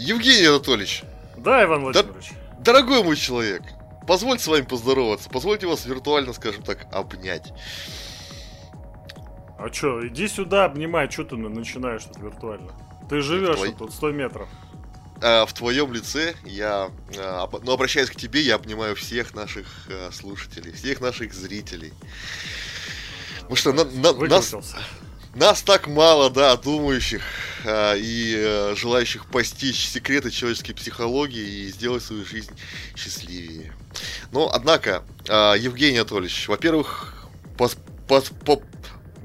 Евгений Анатольевич. Да, Иван Владимирович. Дор- дорогой мой человек, позвольте с вами поздороваться, позвольте вас виртуально, скажем так, обнять. А чё, иди сюда, обнимай, что ты начинаешь тут виртуально? Ты живешь Твой... тут 100 метров. А, в твоем лице я, а, ну, обращаясь к тебе, я обнимаю всех наших а, слушателей, всех наших зрителей. Потому что на, на, нас, нас так мало, да, думающих а, и а, желающих постичь секреты человеческой психологии и сделать свою жизнь счастливее. Но, однако, а, Евгений Анатольевич, во-первых, пос, пос, по,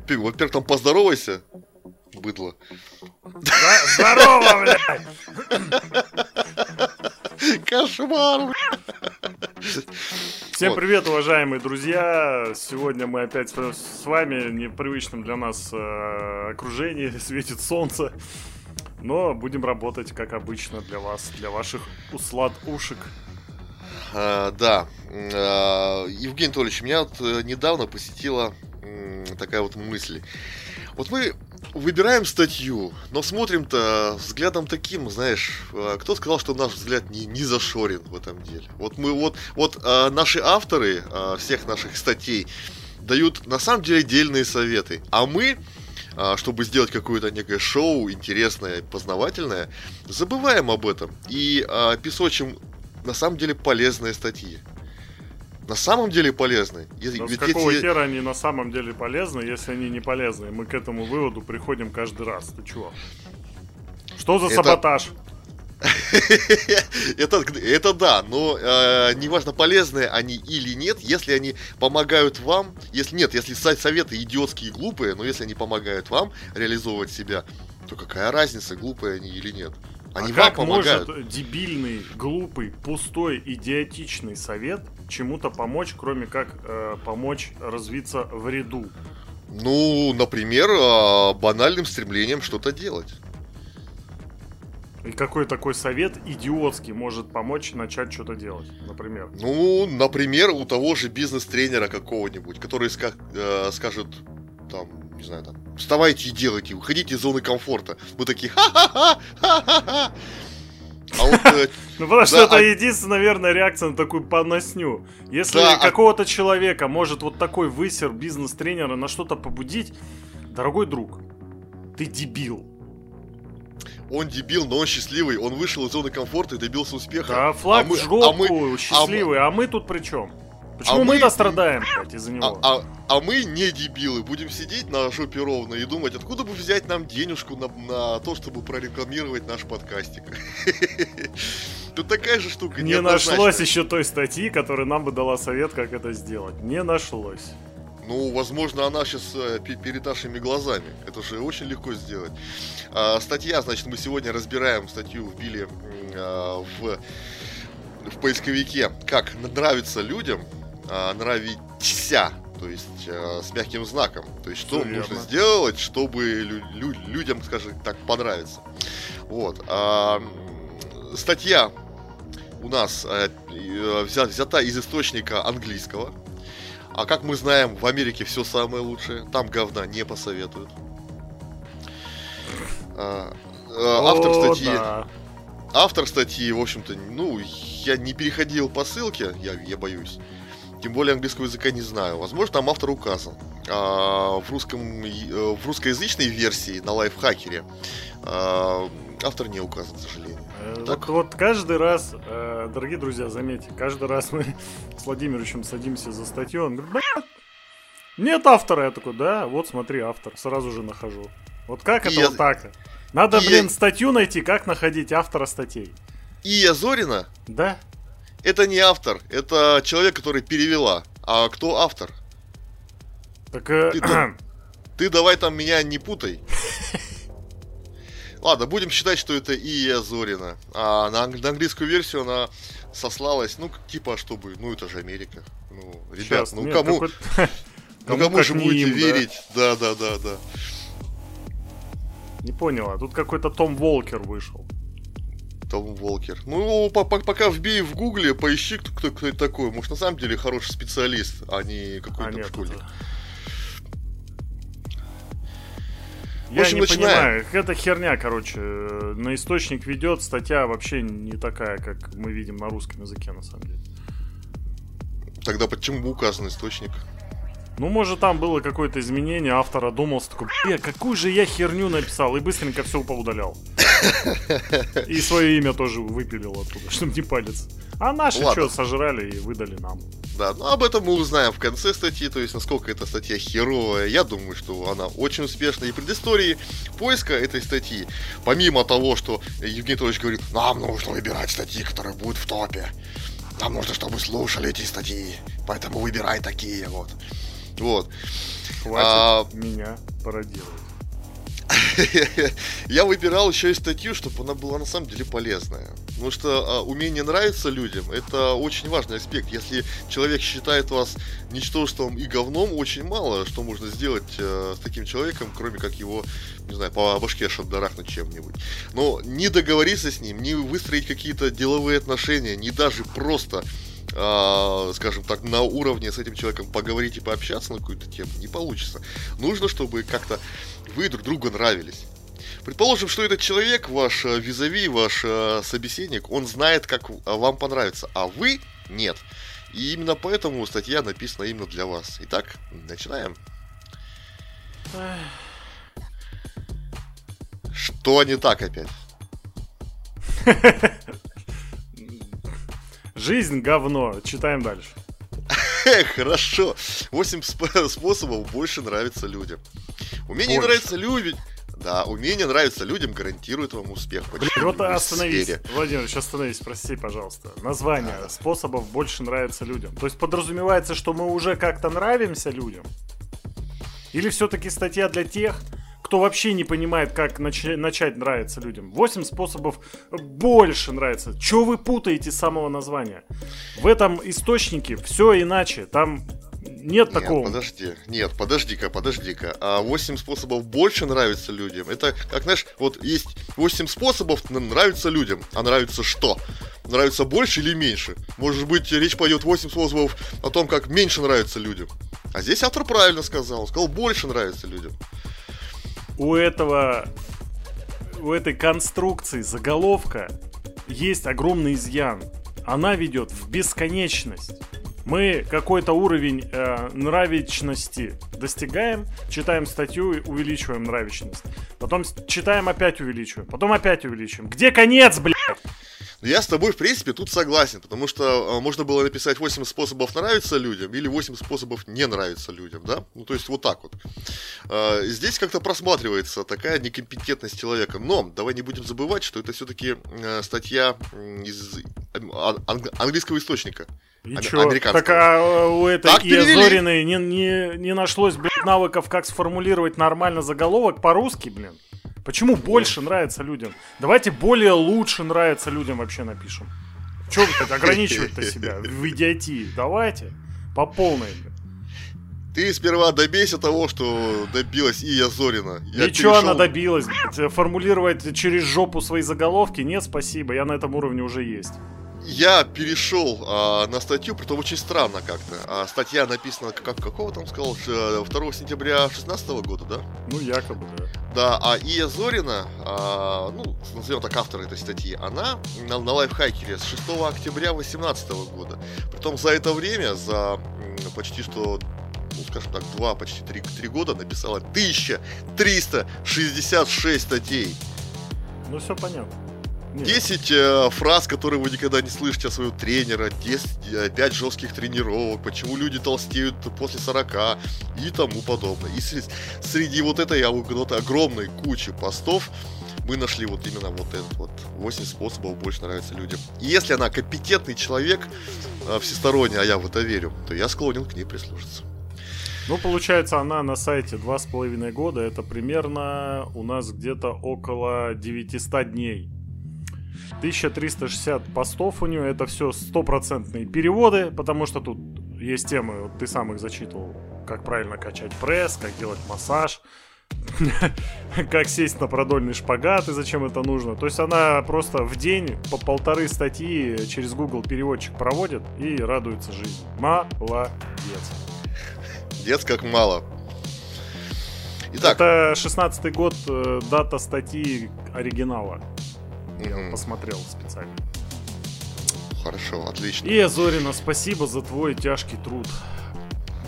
во-первых, там поздоровайся, быдло. Здорово, блядь! Кошмар! Всем вот. привет, уважаемые друзья! Сегодня мы опять с вами, непривычным для нас э, окружении, светит солнце. Но будем работать, как обычно, для вас, для ваших услад ушек. А, да. А, Евгений Анатольевич, меня вот э, недавно посетила такая вот мысль. Вот мы выбираем статью, но смотрим-то взглядом таким, знаешь, а, кто сказал, что наш взгляд не, не зашорен в этом деле. Вот мы вот, вот а, наши авторы а, всех наших статей дают на самом деле дельные советы, а мы а, чтобы сделать какое-то некое шоу интересное, познавательное, забываем об этом и а, песочим на самом деле полезные статьи на самом деле полезны. Но Ведь с какого эти... хера они на самом деле полезны, если они не полезны? Мы к этому выводу приходим каждый раз. Ты чего? Что за это... саботаж? это, это да, но э, неважно, полезные они или нет, если они помогают вам, если нет, если советы идиотские и глупые, но если они помогают вам реализовывать себя, то какая разница, глупые они или нет? Они а как помогают. может дебильный, глупый, пустой, идиотичный совет чему-то помочь, кроме как э, помочь развиться в ряду? Ну, например, э, банальным стремлением что-то делать. И какой такой совет идиотский может помочь начать что-то делать, например? Ну, например, у того же бизнес-тренера какого-нибудь, который ска- э, скажет, там, не знаю, там, вставайте и делайте, уходите из зоны комфорта. Мы такие, ха-ха-ха, ха-ха-ха. А э, ну, потому что это а единственная, наверное, реакция на такую поносню. Если а какого-то человека может вот такой высер бизнес-тренера на что-то побудить, дорогой друг, ты дебил. Он дебил, но он счастливый, он вышел из зоны комфорта и добился успеха. Да, флаг а мы, в жопу, а мы, счастливый, а мы, а мы тут при чем? Почему а мы-то мы... страдаем, блядь, из-за него? А, а, а мы не дебилы, будем сидеть на жопе ровно и думать, откуда бы взять нам денежку на, на то, чтобы прорекламировать наш подкастик. Тут такая же штука. Не нашлось еще той статьи, которая нам бы дала совет, как это сделать. Не нашлось. Ну, возможно, она сейчас э, перед нашими глазами. Это же очень легко сделать. А, статья, значит, мы сегодня разбираем статью вбили а, в, в поисковике, как нравится людям э, нравиться, то есть э, с мягким знаком. То есть что Все нужно верно. сделать, чтобы лю- лю- людям, скажем так, понравиться. Вот. А, статья у нас э, взята, взята из источника английского. А как мы знаем, в Америке все самое лучшее. Там говна не посоветуют. А, а, автор статьи. Да. Автор статьи, в общем-то, ну, я не переходил по ссылке, я, я боюсь. Тем более английского языка не знаю. Возможно, там автор указан. А, в, русском, э, в русскоязычной версии на лайфхакере а, автор не указан, к сожалению. Э, так. Вот, каждый раз, э, дорогие друзья, заметьте, каждый раз мы с Владимировичем садимся за статью, он говорит, нет автора. Я такой, да, вот смотри, автор, сразу же нахожу. Вот как это я... вот так? Надо, и блин, я... статью найти, как находить автора статей. И Зорина? Да. Это не автор, это человек, который перевела. А кто автор? Так... Э... Ты, ты давай там меня не путай. Ладно, будем считать, что это и Зорина. А на, ang- на английскую версию она сослалась, ну, типа, чтобы, ну, это же Америка. Ну, ребят, Сейчас, ну, нет, кому, какой... ну, кому же будете им, верить? Да? да, да, да, да. Не понял, а тут какой-то Том Волкер вышел. Том Волкер. Ну, по -по пока вбей в гугле, поищи, кто, кто, кто это такой. Может, на самом деле хороший специалист, а не какой-то а, школьник. Это... Я общем, не начинаем. понимаю, это херня, короче. э, На источник ведет, статья вообще не такая, как мы видим на русском языке, на самом деле. Тогда почему указан источник? Ну, может, там было какое-то изменение, автор одумался, такой, бля, какую же я херню написал, и быстренько все поудалял. И свое имя тоже выпилил оттуда, чтобы не палиться. А наши что, сожрали и выдали нам. Да, ну об этом мы узнаем в конце статьи, то есть насколько эта статья херовая. Я думаю, что она очень успешная. И предыстории поиска этой статьи, помимо того, что Евгений Анатольевич говорит, нам нужно выбирать статьи, которые будут в топе. Нам нужно, чтобы слушали эти статьи, поэтому выбирай такие вот. Вот. Хватит А. меня пародировать. Я выбирал еще и статью, чтобы она была на самом деле полезная. Потому что а, умение нравиться людям это очень важный аспект. Если человек считает вас ничтожеством и говном, очень мало что можно сделать э, с таким человеком, кроме как его, не знаю, по башке шандарахнуть чем-нибудь. Но не договориться с ним, не выстроить какие-то деловые отношения, не даже просто а, скажем так, на уровне с этим человеком поговорить и пообщаться на какую-то тему не получится. Нужно, чтобы как-то вы друг другу нравились. Предположим, что этот человек, ваш э, визави, ваш э, собеседник, он знает, как а, вам понравится, а вы нет. И именно поэтому статья написана именно для вас. Итак, начинаем. Что не так опять? Жизнь говно. Читаем дальше. Эх, хорошо. 8 способов больше нравится людям. Умение Больше. нравится людям. Да, умение нравится людям гарантирует вам успех. Блин, вот остановись. сфере. Владимир, остановись, прости, пожалуйста. Название способов больше нравится людям. То есть подразумевается, что мы уже как-то нравимся людям? Или все-таки статья для тех, кто вообще не понимает, как нач- начать нравиться людям? 8 способов больше нравится. Чего вы путаете с самого названия? В этом источнике все иначе. Там нет Нет, такого. подожди. Нет, подожди-ка, подожди-ка. А 8 способов больше нравится людям. Это, как знаешь, вот есть 8 способов нравится людям. А нравится что? Нравится больше или меньше? Может быть, речь пойдет 8 способов о том, как меньше нравится людям. А здесь автор правильно сказал. Сказал, больше нравится людям. У этого у этой конструкции заголовка есть огромный изъян. Она ведет в бесконечность. Мы какой-то уровень э, нравичности достигаем, читаем статью, и увеличиваем нравичность. Потом читаем, опять увеличиваем. Потом опять увеличиваем. Где конец, блядь? Но Я с тобой, в принципе, тут согласен, потому что э, можно было написать 8 способов нравиться людям или 8 способов не нравиться людям, да? Ну, то есть вот так вот. Э, Здесь как-то просматривается такая некомпетентность человека. Но давай не будем забывать, что это все-таки статья м, из ан- английского источника. И чё? Так а у этой Так перевели. Зориной не, не, не нашлось, блядь, навыков, как сформулировать нормально заголовок по-русски, блин. Почему больше нравится людям? Давайте более лучше нравится людям вообще напишем. Чё вы ограничивать-то себя в идиотии? Давайте. По полной. Ты сперва добейся того, что добилась Ия Зорина. Я И чё она добилась? Формулировать через жопу свои заголовки? Нет, спасибо, я на этом уровне уже есть. Я перешел а, на статью, притом очень странно как-то. А, статья написана, как, какого там сказал, э, 2 сентября 16 года, да? Ну, якобы, да. Да, а Ия Зорина, а, ну, назовем так автор этой статьи, она на, на лайфхакере с 6 октября 2018 года. Притом за это время, за почти что, ну, скажем так, два, почти три, три года написала 1366 статей. Ну, все понятно. Нет. 10 э, фраз, которые вы никогда не слышите от своего тренера, 10, 5 жестких тренировок, почему люди толстеют после 40 и тому подобное. И среди, среди вот этой а, вот огромной кучи постов мы нашли вот именно вот этот вот 8 способов больше нравится людям. И если она компетентный человек, э, всесторонний, а я в это верю, то я склонен к ней прислушаться. Ну, получается, она на сайте два с половиной года. Это примерно у нас где-то около 900 дней. 1360 постов у нее. Это все стопроцентные переводы, потому что тут есть темы, вот ты сам их зачитывал. Как правильно качать пресс, как делать массаж, как сесть на продольный шпагат и зачем это нужно. То есть она просто в день по полторы статьи через Google переводчик проводит и радуется жизни. Молодец. Дец как мало. Итак. Это 16 год, э, дата статьи оригинала. Я Мгм. посмотрел специально. Хорошо, отлично. И, Зорина, спасибо за твой тяжкий труд.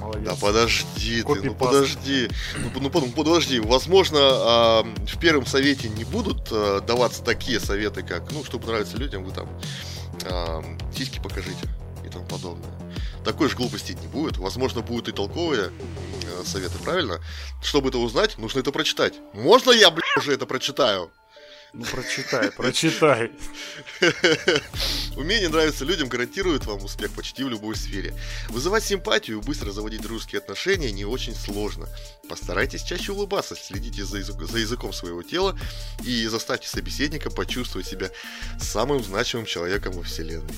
Молодец. Да подожди ты, ну подожди, ну, ну, под- подожди, возможно, а, в первом совете не будут а, даваться такие советы, как, ну, чтобы нравиться людям, вы там а, сиськи покажите и тому подобное. Такой же глупости не будет. Возможно, будут и толковые э, советы, правильно? Чтобы это узнать, нужно это прочитать. Можно я, бля, уже это прочитаю? Ну, прочитай, прочитай. Умение нравиться людям гарантирует вам успех почти в любой сфере. Вызывать симпатию и быстро заводить дружеские отношения не очень сложно. Постарайтесь чаще улыбаться, следите за, язык- за языком своего тела и заставьте собеседника почувствовать себя самым значимым человеком во вселенной.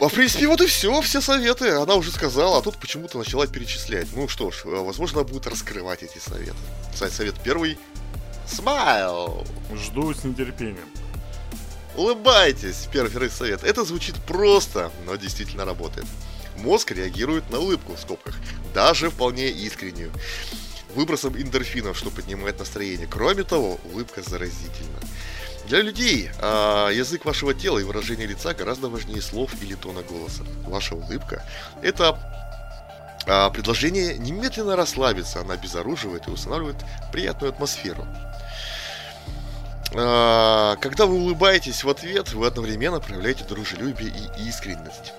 А, в принципе, вот и все, все советы. Она уже сказала, а тут почему-то начала перечислять. Ну что ж, э, возможно, она будет раскрывать эти советы. Совет первый. Смайл! Жду с нетерпением. Улыбайтесь, первый совет. Это звучит просто, но действительно работает. Мозг реагирует на улыбку в скобках, даже вполне искреннюю. Выбросом эндорфинов, что поднимает настроение. Кроме того, улыбка заразительна. Для людей а, язык вашего тела и выражение лица гораздо важнее слов или тона голоса. Ваша улыбка – это а, предложение немедленно расслабиться. Она обезоруживает и устанавливает приятную атмосферу. А, Когда вы улыбаетесь в ответ, вы одновременно проявляете дружелюбие и искренность.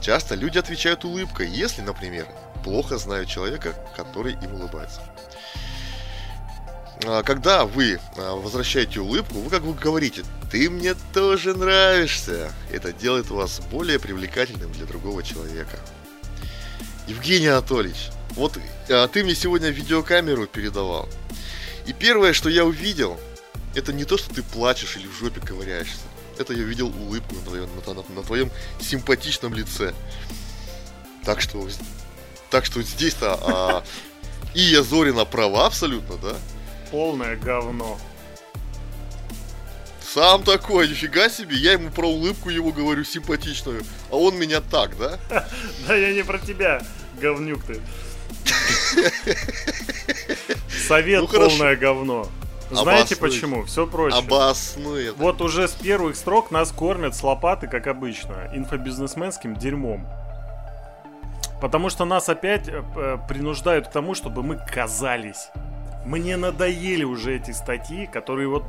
Часто люди отвечают улыбкой, если, например, плохо знают человека, который им улыбается. А, Когда вы а, возвращаете улыбку, вы как бы говорите «ты мне тоже нравишься». Это делает вас более привлекательным для другого человека. Евгений Анатольевич, вот ты мне сегодня видеокамеру передавал. И первое, что я увидел, это не то, что ты плачешь или в жопе ковыряешься. Это я видел улыбку на твоем, на, на- на твоем симпатичном лице. Так что, так что здесь-то а, и я Зорина права абсолютно, да? Полное говно. Сам такой, нифига себе, я ему про улыбку его говорю симпатичную, а он меня так, да? Да я не про тебя, говнюк ты. Совет Ну, полное говно. Знаете почему? Все проще. Обоснуй это. Вот уже с первых строк нас кормят с лопаты, как обычно, инфобизнесменским дерьмом. Потому что нас опять э, э, принуждают к тому, чтобы мы казались. Мне надоели уже эти статьи, которые вот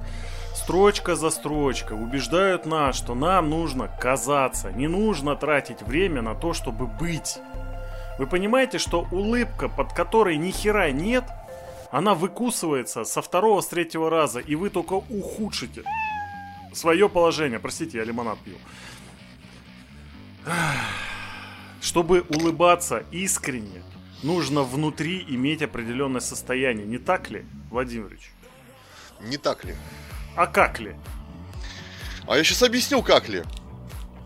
строчка за строчкой убеждают нас, что нам нужно казаться, не нужно тратить время на то, чтобы быть. Вы понимаете, что улыбка, под которой ни хера нет, она выкусывается со второго, с третьего раза, и вы только ухудшите свое положение. Простите, я лимонад пью. Чтобы улыбаться искренне, нужно внутри иметь определенное состояние. Не так ли, Владимирович? Не так ли? А как ли? А я сейчас объясню, как ли.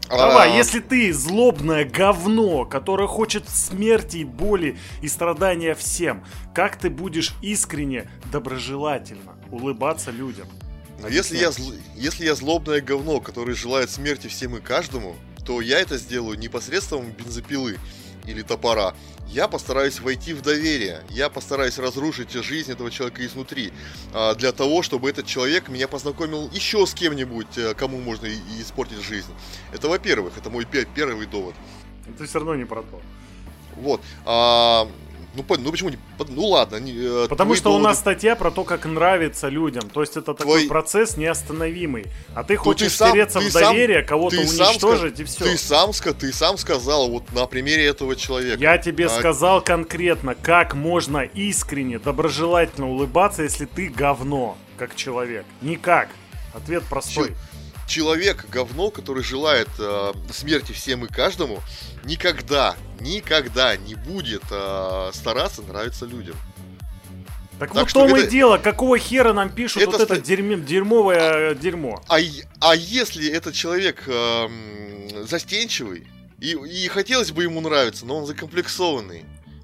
Давай, А, если ты злобное говно, которое хочет смерти и боли и страдания всем, как ты будешь искренне, доброжелательно улыбаться людям? Но если я, зл- если я злобное говно, которое желает смерти всем и каждому, то я это сделаю не посредством бензопилы или топора. Я постараюсь войти в доверие. Я постараюсь разрушить жизнь этого человека изнутри. а, Для того, чтобы этот человек меня познакомил еще с кем-нибудь, э, кому можно испортить жизнь. Это во-первых, это мой пе- первый довод. Это все равно не про то. Вот. А, ну, ну почему не... Ну ладно. не, э, Потому что у нас статья про то, как нравится людям. То есть это такой Твой- процесс неостановимый. А ты Ну, хочешь ты сам- втереться ты в сам- доверие, кого-то ты сам уничтожить ска- и все. Ты сам, ты сам сказал вот на примере этого человека. Я тебе А, сказал конкретно, как можно искренне, доброжелательно улыбаться, если ты говно, как человек. Никак. Ответ простой. Чё- Человек говно, который желает э, смерти всем и каждому, никогда, никогда не будет э, стараться нравиться людям. Так, так вот в что том и это- дело, какого хера нам пишут Это вот это ста- дерьме- дерьмовое э, дерьмо. А, а если этот человек э, застенчивый, и, и хотелось бы ему нравиться, но он закомплексованный,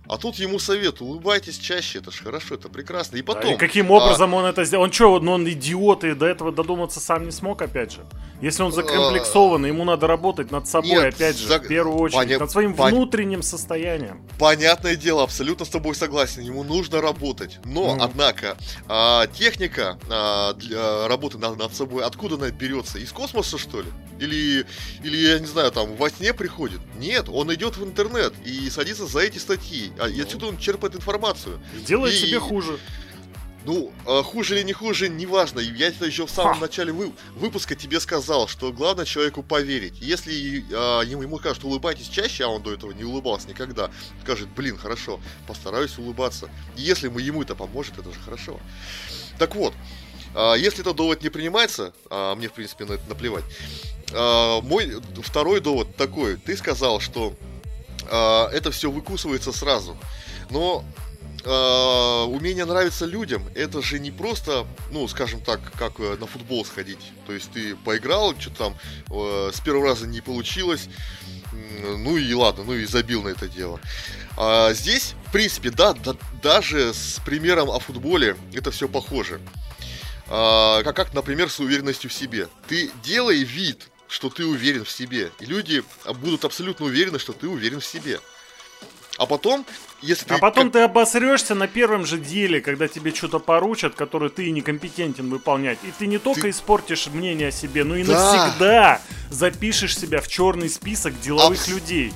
А тут ему совет, улыбайтесь чаще, это ж хорошо, это прекрасно. И потом... Да, и каким образом а... он это сделал? Он что, ну он идиот и до этого додуматься сам не смог, опять же? Если он закомплексован, ему надо работать над собой, Нет, опять же, за... в первую очередь, Поня... над своим Пон... внутренним состоянием. Понятное дело, абсолютно с тобой согласен, ему нужно работать. Но, mm. однако, а, техника а, для работы над, над собой, откуда она берется? Из космоса, что ли? Или, или, я не знаю, там, во сне приходит? Нет, он идет в интернет и садится за эти статьи а, и отсюда он черпает информацию. Делает и... себе хуже. Ну, а хуже или не хуже, неважно. Я это еще в самом Ха. начале вы, выпуска тебе сказал, что главное человеку поверить. Если а, ему, ему скажут улыбайтесь чаще, а он до этого не улыбался никогда, скажет, блин, хорошо, постараюсь улыбаться. И если мы ему это поможет, это же хорошо. Так вот, а, если этот довод не принимается, а, мне в принципе на это наплевать. А, мой второй довод такой: ты сказал, что это все выкусывается сразу. Но э, умение нравиться людям, это же не просто, ну, скажем так, как э, на футбол сходить. То есть ты поиграл, что-то там э, с первого раза не получилось, ну и ладно, ну и забил на это дело. А здесь, в принципе, да, да, даже с примером о футболе это все похоже. А, как, как, например, с уверенностью в себе. Ты делай вид, что ты уверен в себе. И люди будут абсолютно уверены, что ты уверен в себе. А потом, если ты... А потом как... ты обосрешься на первом же деле, когда тебе что-то поручат, которое ты некомпетентен выполнять. И ты не только ты... испортишь мнение о себе, но и да. навсегда запишешь себя в черный список деловых Абс... людей.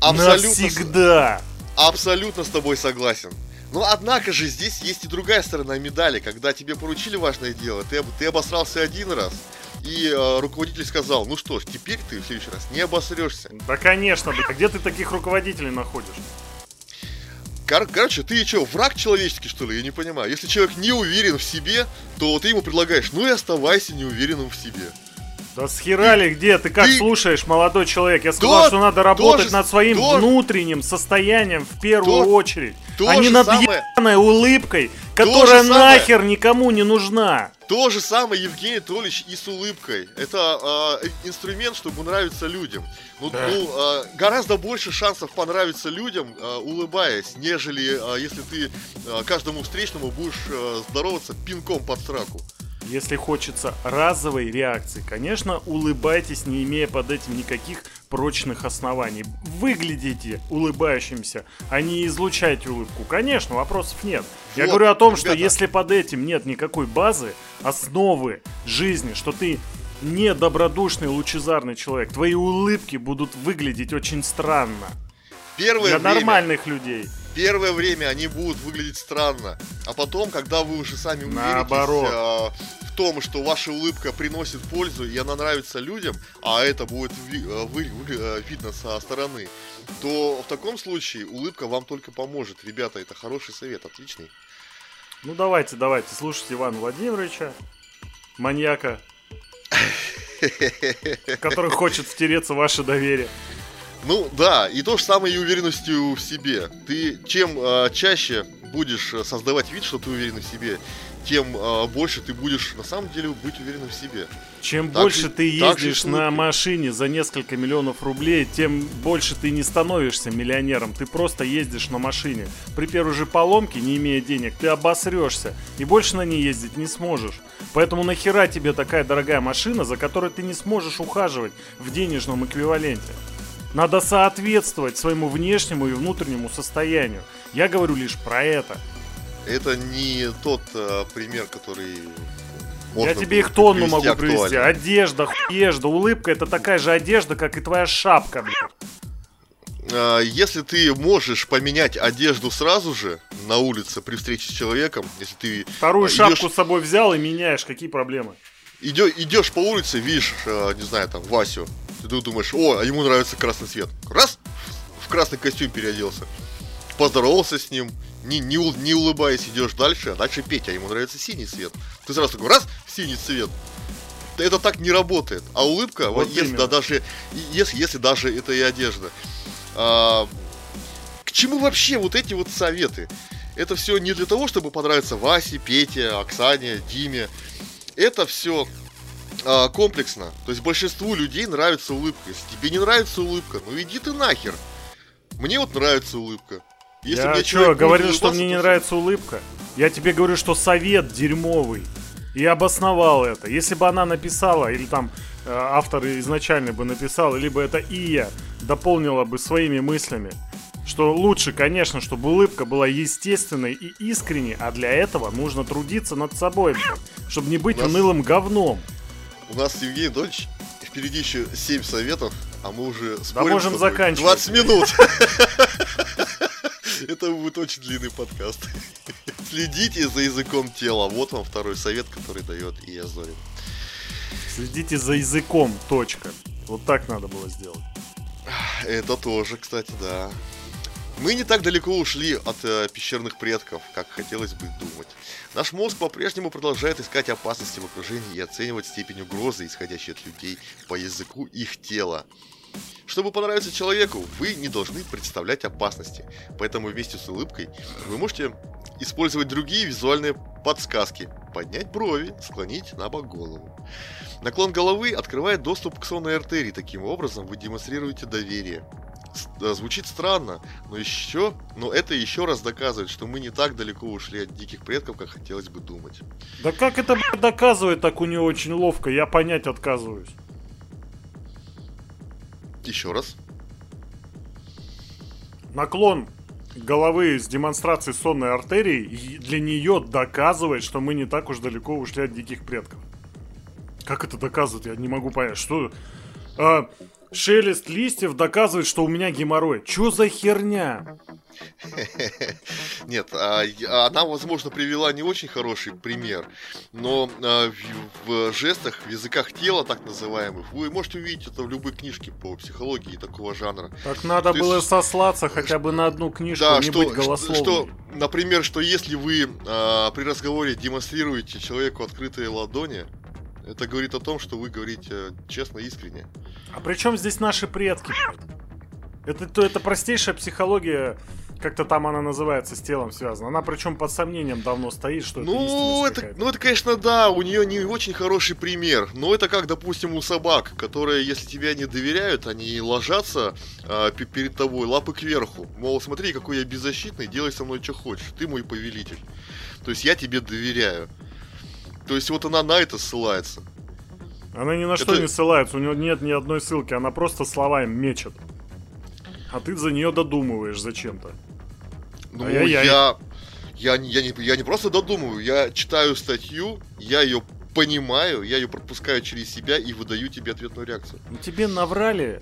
Абсолютно навсегда. Абсолютно с тобой согласен. Но однако же здесь есть и другая сторона медали, когда тебе поручили важное дело, ты, ты обосрался один раз, и э, руководитель сказал, ну что ж, теперь ты в следующий раз не обосрешься. Да, конечно, блин. А где ты таких руководителей находишь? Кор- короче, ты что, враг человеческий, что ли? Я не понимаю. Если человек не уверен в себе, то ты ему предлагаешь, ну и оставайся неуверенным в себе. Да схерали где? Ты как ты... слушаешь, молодой человек? Я сказал, да, что надо работать над своим то... внутренним состоянием в первую то... очередь, то а не над самое... ебаной улыбкой, которая нахер самое... никому не нужна. То же самое Евгений Толич и с улыбкой. Это э, инструмент, чтобы нравиться людям. Ну, да. ну э, гораздо больше шансов понравиться людям, э, улыбаясь, нежели э, если ты э, каждому встречному будешь э, здороваться пинком под сраку. Если хочется разовой реакции, конечно, улыбайтесь, не имея под этим никаких прочных оснований. Выглядите улыбающимся, а не излучайте улыбку. Конечно, вопросов нет. Я вот, говорю о том, ребята. что если под этим нет никакой базы, основы жизни, что ты не добродушный, лучезарный человек, твои улыбки будут выглядеть очень странно. Первое Для время... нормальных людей первое время они будут выглядеть странно, а потом, когда вы уже сами уверитесь э, в том, что ваша улыбка приносит пользу и она нравится людям, а это будет ви, э, вы, вы, э, видно со стороны, то в таком случае улыбка вам только поможет. Ребята, это хороший совет, отличный. Ну давайте, давайте, слушайте Ивана Владимировича, маньяка, который хочет втереться в ваше доверие. Ну да, и то же самое и уверенностью в себе. Ты чем э, чаще будешь создавать вид, что ты уверен в себе, тем э, больше ты будешь на самом деле быть уверенным в себе. Чем так больше же, ты ездишь на машине за несколько миллионов рублей, тем больше ты не становишься миллионером. Ты просто ездишь на машине. При первой же поломке, не имея денег, ты обосрешься и больше на ней ездить не сможешь. Поэтому нахера тебе такая дорогая машина, за которой ты не сможешь ухаживать в денежном эквиваленте? Надо соответствовать своему внешнему и внутреннему состоянию. Я говорю лишь про это. Это не тот э, пример, который я тебе их тонну могу актуально. привести. Одежда, одежда, улыбка это такая же одежда, как и твоя шапка, блядь. А, если ты можешь поменять одежду сразу же на улице при встрече с человеком, если ты вторую идешь... шапку с собой взял и меняешь, какие проблемы? Идешь, идешь по улице, видишь, э, не знаю, там Васю, ты думаешь, о, а ему нравится красный цвет. Раз, в красный костюм переоделся. Поздоровался с ним, не, не, не улыбаясь, идешь дальше, а дальше Петя, ему нравится синий цвет. Ты сразу такой, раз, синий цвет. Это так не работает. А улыбка, вот если, да, даже, если, если даже это и одежда. А, к чему вообще вот эти вот советы? Это все не для того, чтобы понравиться Васе, Пете, Оксане, Диме. Это все а, комплексно. То есть большинству людей нравится улыбка. Если тебе не нравится улыбка, ну иди ты нахер. Мне вот нравится улыбка. Если я мне что, говорил, что мне не нравится улыбка? Я тебе говорю, что совет дерьмовый. И обосновал это. Если бы она написала, или там э, автор изначально бы написал, либо это Ия дополнила бы своими мыслями, что лучше, конечно, чтобы улыбка была естественной и искренней, а для этого нужно трудиться над собой, чтобы не быть унылым говном. У нас Евгений Дольч впереди еще 7 советов, а мы уже спорим можем с тобой заканчивать. 20 минут. Это будет очень длинный подкаст. Следите за языком тела. Вот вам второй совет, который дает Ия Зорин. Следите за языком, точка. Вот так надо было сделать. Это тоже, кстати, да. Мы не так далеко ушли от э, пещерных предков, как хотелось бы думать. Наш мозг по-прежнему продолжает искать опасности в окружении и оценивать степень угрозы, исходящей от людей, по языку их тела. Чтобы понравиться человеку, вы не должны представлять опасности. Поэтому вместе с улыбкой вы можете использовать другие визуальные подсказки. Поднять брови, склонить на бок голову. Наклон головы открывает доступ к сонной артерии. Таким образом вы демонстрируете доверие. Звучит странно, но еще, но это еще раз доказывает, что мы не так далеко ушли от диких предков, как хотелось бы думать. Да как это блядь, доказывает, так у нее очень ловко, я понять отказываюсь. Еще раз. Наклон головы с демонстрацией сонной артерии для нее доказывает, что мы не так уж далеко ушли от диких предков. Как это доказывает, я не могу понять. Что? А, шелест листьев доказывает, что у меня геморрой. Чё за херня? Нет, а, она, возможно, привела не очень хороший пример, но а, в, жестах, в языках тела, так называемых, вы можете увидеть это в любой книжке по психологии такого жанра. Так надо Ты было с- сослаться хотя бы на одну книжку, Да, не что, быть что, голословным. что, например, что если вы а, при разговоре демонстрируете человеку открытые ладони, это говорит о том, что вы говорите честно, искренне. А при чем здесь наши предки? Это, то, это простейшая психология, как-то там она называется, с телом связана. Она причем под сомнением давно стоит, что это Ну это, какая-то. ну, это, конечно, да, у нее не очень хороший пример. Но это как, допустим, у собак, которые, если тебя не доверяют, они ложатся пе- перед тобой лапы кверху. Мол, смотри, какой я беззащитный, делай со мной что хочешь, ты мой повелитель. То есть я тебе доверяю. То есть вот она на это ссылается. Она ни на что это- не ссылается, у нее нет ни одной ссылки, она просто словами мечет. А ты за нее додумываешь зачем-то. Ну, Ай-яй-яй. я, я, не- я, не, я не просто додумываю, я читаю статью, я ее понимаю, я ее пропускаю через себя и выдаю тебе ответную реакцию. Ну тебе наврали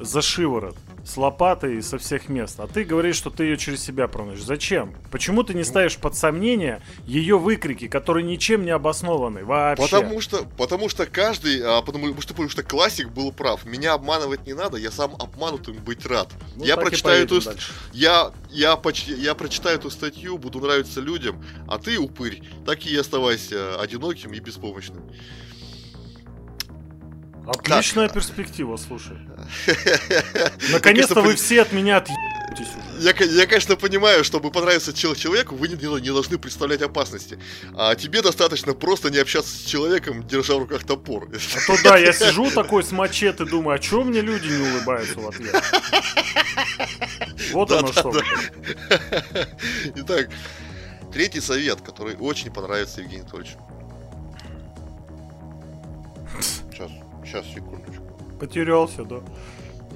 за шиворот, с лопатой и со всех мест. А ты говоришь, что ты ее через себя проносишь. Зачем? Почему ты не ставишь под сомнение ее выкрики, которые ничем не обоснованы вообще? Потому что, потому что каждый, а, потому, что, потому что классик был прав. Меня обманывать не надо, я сам обманутым быть рад. Ну, я прочитаю эту, дальше. я, я, почти, я прочитаю эту статью, буду нравиться людям, а ты, упырь, так и оставайся одиноким и беспомощным. Отличная перспектива, слушай. Наконец-то вы все от меня отъебитесь уже. Я, я, конечно, понимаю, чтобы понравиться чел- человеку, вы не, не должны представлять опасности. А тебе достаточно просто не общаться с человеком, держа в руках топор. А то да, я сижу такой с мачете, думаю, а чё мне люди не улыбаются в ответ? Вот оно что. Итак, третий совет, который очень понравится Евгению Анатольевичу. Сейчас, сейчас, секундочку. Потерялся, да.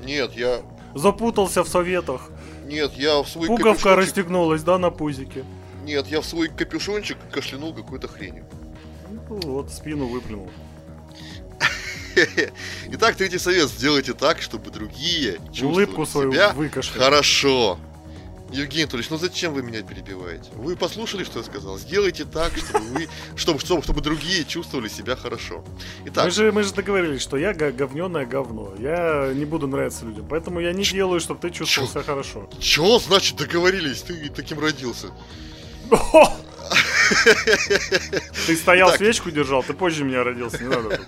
Нет, я... Запутался в советах. Нет, я в свой Пуговка капюшончик- расстегнулась, да, на пузике. Нет, я в свой капюшончик кашлянул какой-то хренью. Ну, вот спину выплюнул. Итак, третий совет. Сделайте так, чтобы другие чувствовали Улыбку свою себя выкашлял. хорошо. Евгений Анатольевич, ну зачем вы меня перебиваете? Вы послушали, что я сказал? Сделайте так, чтобы вы, чтобы, чтобы, чтобы другие чувствовали себя хорошо. Итак, Мы же, мы же договорились, что я говнёное говно. Я не буду нравиться людям. Поэтому я не делаю, чтобы ты чувствовал Чё? себя хорошо. чё значит договорились? Ты таким родился. Ты стоял, Итак. свечку держал, ты позже меня родился, не надо.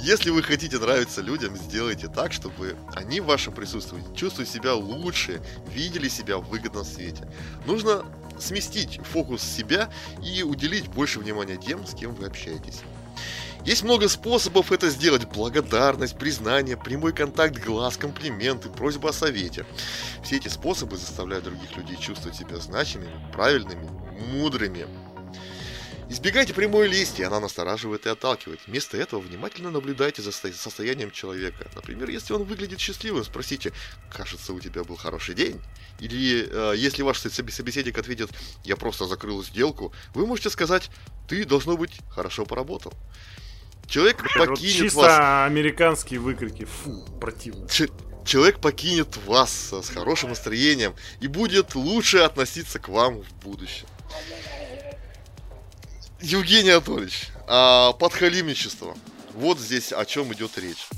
Если вы хотите нравиться людям, сделайте так, чтобы они в вашем присутствии чувствовали себя лучше, видели себя в выгодном свете. Нужно сместить фокус себя и уделить больше внимания тем, с кем вы общаетесь. Есть много способов это сделать. Благодарность, признание, прямой контакт глаз, комплименты, просьба о совете. Все эти способы заставляют других людей чувствовать себя значимыми, правильными, мудрыми. Избегайте прямой лести, она настораживает и отталкивает. Вместо этого внимательно наблюдайте за состоянием человека. Например, если он выглядит счастливым, спросите, кажется, у тебя был хороший день. Или э, если ваш собеседник ответит, я просто закрыл сделку, вы можете сказать, ты, должно быть, хорошо поработал. Человек покинет чисто вас... американские выкрики. Фу, противно. Ч- человек покинет вас с хорошим настроением и будет лучше относиться к вам в будущем. Евгений Анатольевич, а, подхалимничество. Вот здесь о чем идет речь.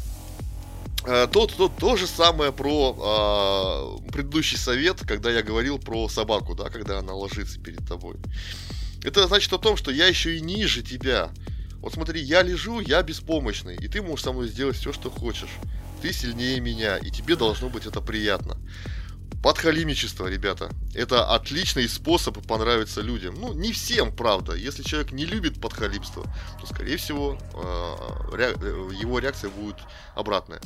А, то, то, то же самое про а, предыдущий совет, когда я говорил про собаку, да, когда она ложится перед тобой. Это значит о том, что я еще и ниже тебя. Вот смотри, я лежу, я беспомощный, и ты можешь со мной сделать все, что хочешь. Ты сильнее меня, и тебе должно быть это приятно. Подхалимничество, ребята. Это отличный способ понравиться людям. Ну, не всем, правда. Если человек не любит подхалимство, то, скорее всего, э, э, его реакция будет обратная.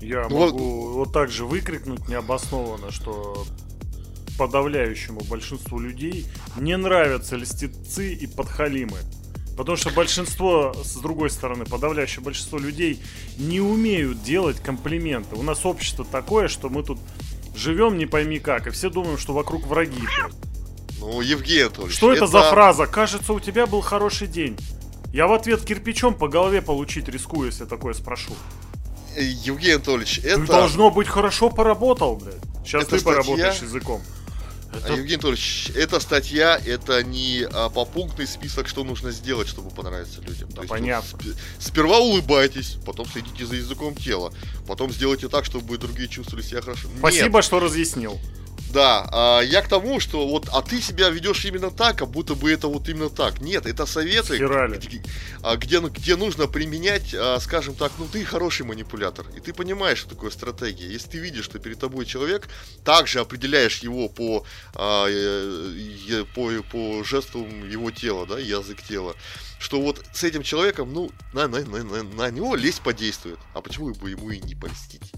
Я ну, могу вот... вот так же выкрикнуть необоснованно, что подавляющему большинству людей не нравятся льстецы и подхалимы. Потому что большинство, с другой стороны, подавляющее большинство людей не умеют делать комплименты. У нас общество такое, что мы тут живем не пойми как, и все думаем, что вокруг враги. Ну, Евгений Анатольевич, Что это... это за фраза? Кажется, у тебя был хороший день. Я в ответ кирпичом по голове получить рискую, если такое спрошу. Евгений Анатольевич, это... Ты должно быть хорошо поработал, блядь. Сейчас это ты статья... поработаешь языком. Это... Евгений Анатольевич, эта статья, это не а, попунктный список, что нужно сделать, чтобы понравиться людям. Да, То понятно. Есть, сперва улыбайтесь, потом следите за языком тела, потом сделайте так, чтобы другие чувствовали себя хорошо. Спасибо, Нет. что разъяснил. Да, а, я к тому, что вот, а ты себя ведешь именно так, как будто бы это вот именно так. Нет, это советы, где, а, где, где нужно применять, а, скажем так, ну ты хороший манипулятор, и ты понимаешь, что такое стратегия. Если ты видишь, что перед тобой человек, также определяешь его по, по, по жестам его тела, да, язык тела, что вот с этим человеком, ну, на, на, на, на, на него лезть подействует. А почему бы ему и не польстить?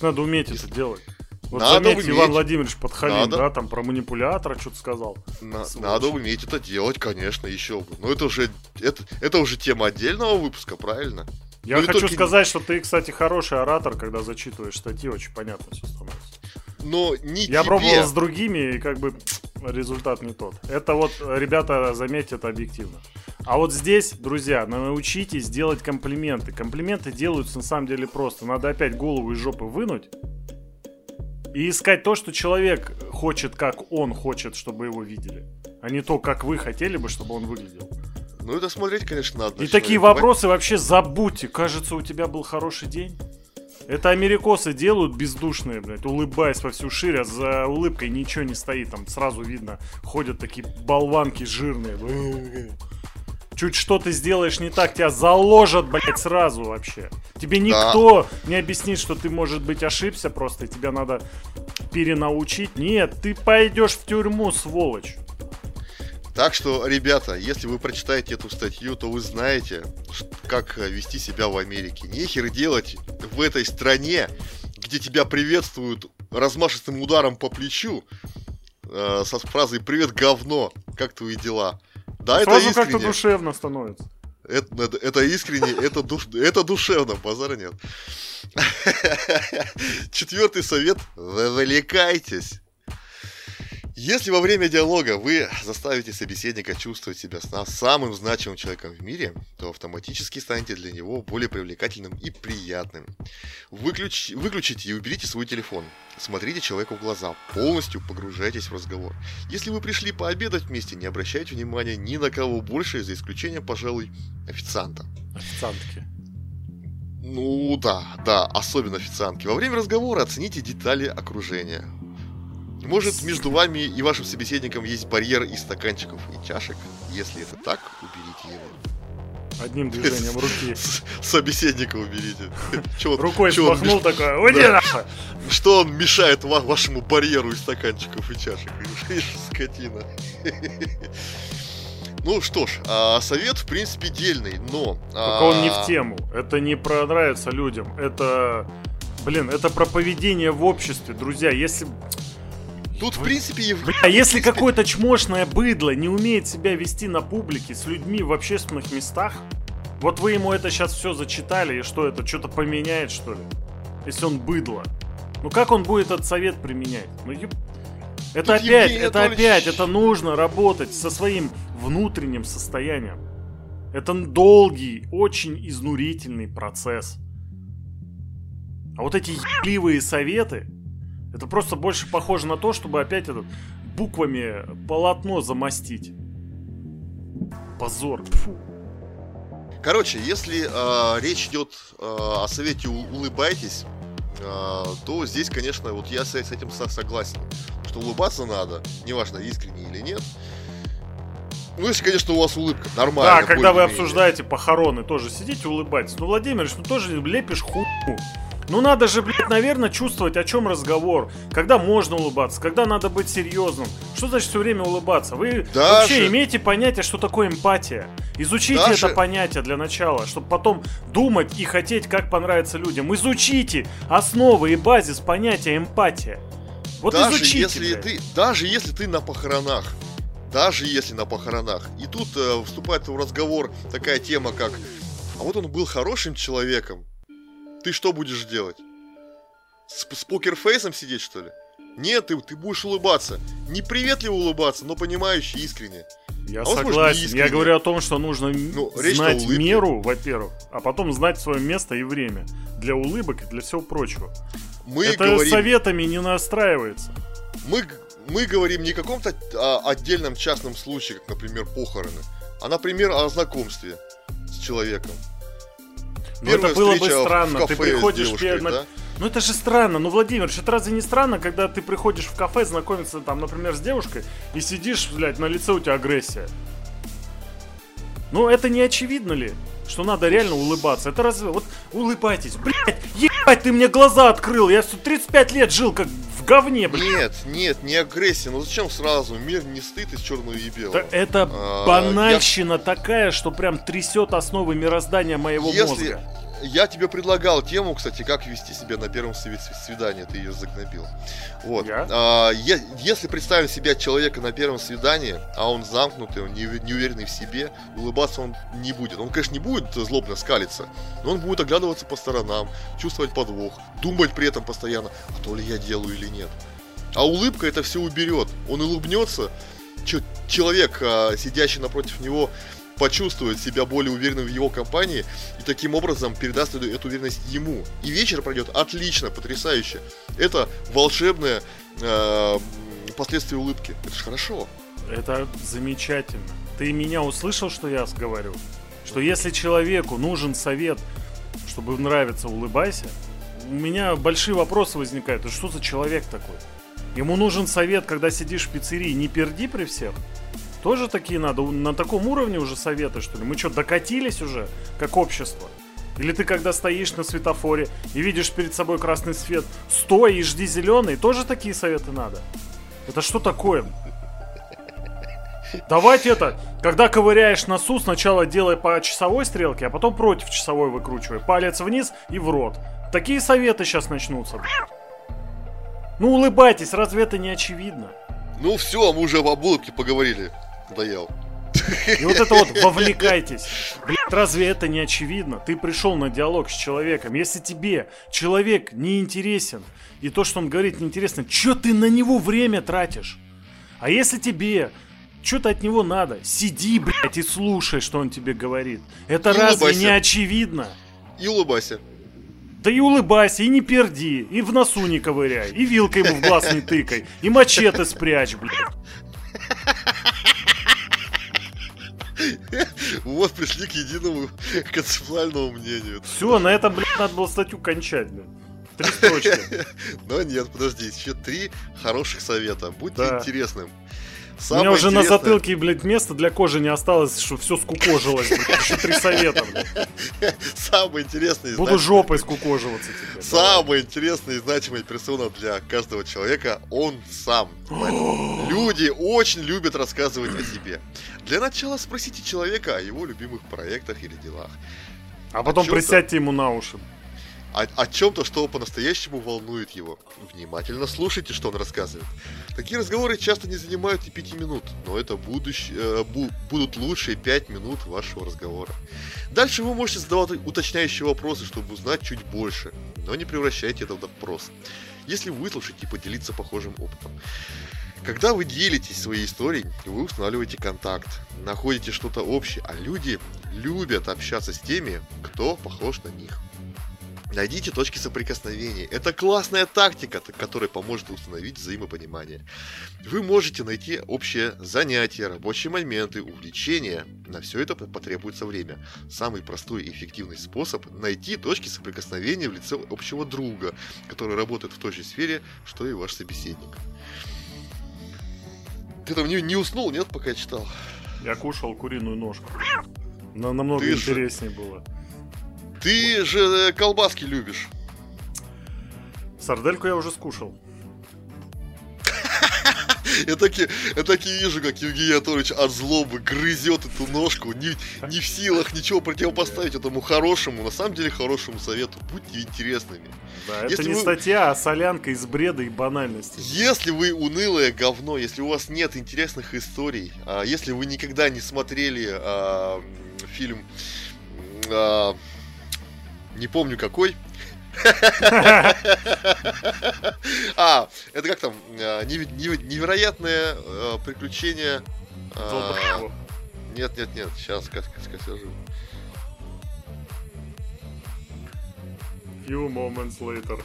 Надо уметь Если... это делать. Вот надо заметьте, уметь. Иван Владимирович Подхалин, надо. да, там про манипулятора что-то сказал. На, надо уметь это делать, конечно, еще бы. Но это уже, это, это уже тема отдельного выпуска, правильно? Я ну, хочу только... сказать, что ты, кстати, хороший оратор, когда зачитываешь статьи, очень понятно все становится. Но не Я тебе. пробовал с другими, и как бы результат не тот. Это вот, ребята, заметьте, это объективно. А вот здесь, друзья, научитесь делать комплименты. Комплименты делаются на самом деле просто. Надо опять голову из жопы вынуть и искать то, что человек хочет, как он хочет, чтобы его видели. А не то, как вы хотели бы, чтобы он выглядел. Ну, это смотреть, конечно, надо. И такие вопросы вообще забудьте. Кажется, у тебя был хороший день. Это америкосы делают бездушные, блядь, улыбаясь во всю ширь, а за улыбкой ничего не стоит. Там сразу видно, ходят такие болванки жирные чуть что ты сделаешь не так, тебя заложат, блядь, сразу вообще. Тебе никто да. не объяснит, что ты, может быть, ошибся просто, и тебя надо перенаучить. Нет, ты пойдешь в тюрьму, сволочь. Так что, ребята, если вы прочитаете эту статью, то вы знаете, как вести себя в Америке. Нехер делать в этой стране, где тебя приветствуют размашистым ударом по плечу, э, со фразой «Привет, говно! Как твои дела?» Да, Сразу это искренне. как-то душевно становится. Это, это, это искренне, это, душ, это душевно, базара нет. Четвертый совет. Вовлекайтесь. Если во время диалога вы заставите собеседника чувствовать себя самым значимым человеком в мире, то автоматически станете для него более привлекательным и приятным. Выключ... Выключите и уберите свой телефон. Смотрите человеку в глаза, полностью погружайтесь в разговор. Если вы пришли пообедать вместе, не обращайте внимания ни на кого больше, за исключением, пожалуй, официанта. Официантки. Ну да, да, особенно официантки. Во время разговора оцените детали окружения. Может, между вами и вашим собеседником есть барьер из стаканчиков и чашек? Если это так, уберите его. Одним движением руки. Собеседника уберите. Рукой смахнул такой, уйди нахуй! Что он мешает вашему барьеру из стаканчиков и чашек? Скотина. Ну что ж, а, совет в принципе дельный, но... Только он не в тему. Это не про нравится людям. Это, блин, это про поведение в обществе, друзья. Если Тут, в принципе, Бля, а если какое-то чмошное быдло не умеет себя вести на публике с людьми в общественных местах, вот вы ему это сейчас все зачитали, и что это, что-то поменяет, что ли? Если он быдло. Ну как он будет этот совет применять? Ну еб... Это Тут опять, Евгений это Анатольевич... опять, это нужно работать со своим внутренним состоянием. Это долгий, очень изнурительный процесс. А вот эти ебливые советы, это просто больше похоже на то, чтобы опять этот буквами полотно замостить. Позор. Фу. Короче, если э, речь идет э, о совете улыбайтесь, э, то здесь, конечно, вот я с, с этим согласен, что улыбаться надо, неважно искренне или нет. Ну, если, конечно, у вас улыбка нормальная. Да, когда вы обсуждаете похороны, тоже сидите улыбайтесь. Ну, Владимир, ну тоже лепишь хуйню. Ну надо же, блядь, наверное, чувствовать, о чем разговор. Когда можно улыбаться, когда надо быть серьезным. Что значит все время улыбаться? Вы Даже... вообще имеете понятие, что такое эмпатия? Изучите Даже... это понятие для начала, чтобы потом думать и хотеть, как понравится людям. Изучите основы и базис понятия эмпатия. Вот даже изучите, если ты, даже если ты на похоронах, даже если на похоронах, и тут э, вступает в разговор такая тема, как а вот он был хорошим человеком, ты что будешь делать? С, с покерфейсом сидеть, что ли? Нет, ты, ты будешь улыбаться. Неприветливо улыбаться, но понимающе, искренне. Я а согласен. Я говорю о том, что нужно ну, знать меру, во-первых, а потом знать свое место и время. Для улыбок и для всего прочего. Мы Это говорим... советами не настраивается. Мы, мы говорим не о каком-то а, отдельном частном случае, как, например, похороны, а, например, о знакомстве с человеком. Ну это было бы странно. Ты приходишь перед... Да? Ну это же странно. Ну, Владимир, это разве не странно, когда ты приходишь в кафе знакомиться там, например, с девушкой, и сидишь, блядь, на лице у тебя агрессия? Ну, это не очевидно ли? Что надо реально улыбаться. Это разве... Вот улыбайтесь. Блядь, ебать, ты мне глаза открыл. Я 35 лет жил как в говне, блядь. Нет, нет, не агрессия. Ну зачем сразу? Мир не стыд из черного и белого. Это, это а, банальщина я... такая, что прям трясет основы мироздания моего Если... мозга. Я тебе предлагал тему, кстати, как вести себя на первом свидании, ты ее загнобил. Вот. Я? А, е- если представим себя человека на первом свидании, а он замкнутый, он не, не уверенный в себе, улыбаться он не будет. Он, конечно, не будет злобно скалиться, но он будет оглядываться по сторонам, чувствовать подвох, думать при этом постоянно, а то ли я делаю или нет. А улыбка это все уберет. Он улыбнется, человек, а, сидящий напротив него, почувствует себя более уверенным в его компании и таким образом передаст эту, эту уверенность ему. И вечер пройдет отлично, потрясающе. Это волшебное э, последствие улыбки. Это же хорошо. Это замечательно. Ты меня услышал, что я говорю? Что если человеку нужен совет, чтобы нравиться, улыбайся, у меня большие вопросы возникают. Что за человек такой? Ему нужен совет, когда сидишь в пиццерии, не перди при всех. Тоже такие надо? На таком уровне уже советы, что ли? Мы что, докатились уже, как общество? Или ты, когда стоишь на светофоре и видишь перед собой красный свет, стой и жди зеленый, тоже такие советы надо? Это что такое? Давайте это, когда ковыряешь носу, сначала делай по часовой стрелке, а потом против часовой выкручивай. Палец вниз и в рот. Такие советы сейчас начнутся. Ну улыбайтесь, разве это не очевидно? Ну все, мы уже об улыбке поговорили надоел. И вот это вот вовлекайтесь. Блин, разве это не очевидно? Ты пришел на диалог с человеком. Если тебе человек не интересен, и то, что он говорит, неинтересно, что ты на него время тратишь? А если тебе что-то от него надо, сиди, блядь, и слушай, что он тебе говорит. Это и разве улыбайся. не очевидно? И улыбайся. Да и улыбайся, и не перди, и в носу не ковыряй, и вилкой ему в глаз не тыкай, и мачете спрячь, блядь. Вот пришли к единому концептуальному мнению. Все, на этом, блядь, надо было статью кончать, блядь. Три строчки. Но нет, подожди, еще три хороших совета. Будь интересным. У меня уже на затылке, блядь, места для кожи не осталось, что все скукожилось, блядь. Еще три совета, блядь. Самое интересное... Буду жопой скукоживаться теперь. Самая интересная и значимая персона для каждого человека — он сам. Люди очень любят рассказывать о себе. Для начала спросите человека о его любимых проектах или делах. А потом присядьте ему на уши о, о чем-то, что по-настоящему волнует его. Внимательно слушайте, что он рассказывает. Такие разговоры часто не занимают и пяти минут, но это будущ, э, бу, будут лучшие пять минут вашего разговора. Дальше вы можете задавать уточняющие вопросы, чтобы узнать чуть больше, но не превращайте это в допрос. Если выслушать и поделиться похожим опытом. Когда вы делитесь своей историей, вы устанавливаете контакт, находите что-то общее, а люди любят общаться с теми, кто похож на них. Найдите точки соприкосновения. Это классная тактика, которая поможет установить взаимопонимание. Вы можете найти общее занятие, рабочие моменты, увлечения. На все это потребуется время. Самый простой и эффективный способ – найти точки соприкосновения в лице общего друга, который работает в той же сфере, что и ваш собеседник. Ты там не, не уснул, нет, пока я читал? Я кушал куриную ножку. Но намного Ты интереснее же... было. Ты же э, колбаски любишь. Сардельку я уже скушал. Я таки, я таки вижу, как Евгений Анатольевич от злобы грызет эту ножку, не, не в силах ничего противопоставить этому хорошему, на самом деле хорошему совету. Будьте интересными. Да, это не вы... статья, а солянка из бреда и банальности. Если вы унылое говно, если у вас нет интересных историй, а если вы никогда не смотрели а, фильм а, не помню какой. А, это как там? А, невероятное а, приключение... А, нет, нет, нет, сейчас скажу. Few moments later.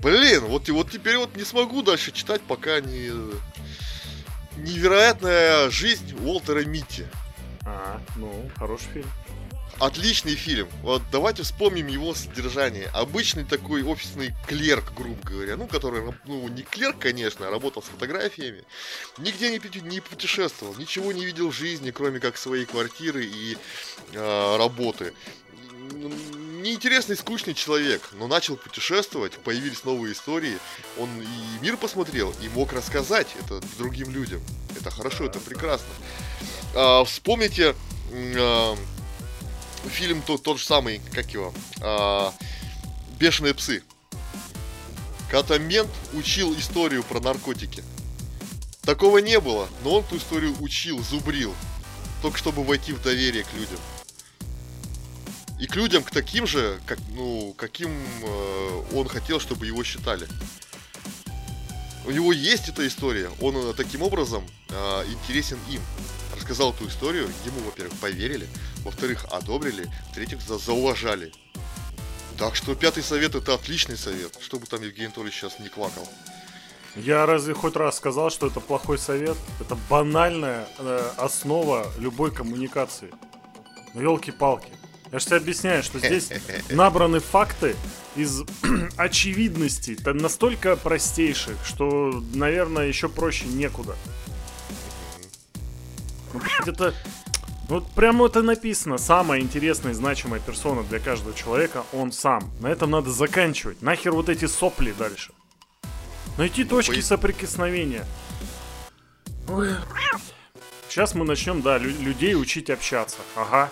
Блин, вот, вот теперь вот не смогу дальше читать, пока не... Невероятная жизнь Уолтера Митти. А, ну, хороший фильм. Отличный фильм. Вот давайте вспомним его содержание. Обычный такой офисный клерк, грубо говоря, ну, который, ну, не клерк, конечно, а работал с фотографиями. Нигде не, не путешествовал, ничего не видел в жизни, кроме как своей квартиры и э, работы. Неинтересный, скучный человек, но начал путешествовать, появились новые истории, он и мир посмотрел, и мог рассказать это другим людям. Это хорошо, это прекрасно. А, вспомните... А, фильм тот, тот же самый, как его, а, «Бешеные псы». Когда мент учил историю про наркотики. Такого не было, но он ту историю учил, зубрил. Только чтобы войти в доверие к людям. И к людям, к таким же, как, ну, каким э, он хотел, чтобы его считали. У него есть эта история, он э, таким образом э, интересен им рассказал эту историю, ему, во-первых, поверили, во-вторых, одобрили, в-третьих, за зауважали. Так что пятый совет это отличный совет, чтобы там Евгений Анатольевич сейчас не квакал. Я разве хоть раз сказал, что это плохой совет? Это банальная э, основа любой коммуникации. Ну, елки-палки. Я же тебе объясняю, что здесь набраны факты из очевидностей, настолько простейших, что, наверное, еще проще некуда. Ну, это... Вот прямо это написано. Самая интересная и значимая персона для каждого человека он сам. На этом надо заканчивать. Нахер вот эти сопли дальше. Найти точки соприкосновения. Ой. Сейчас мы начнем, да, лю- людей учить общаться. Ага.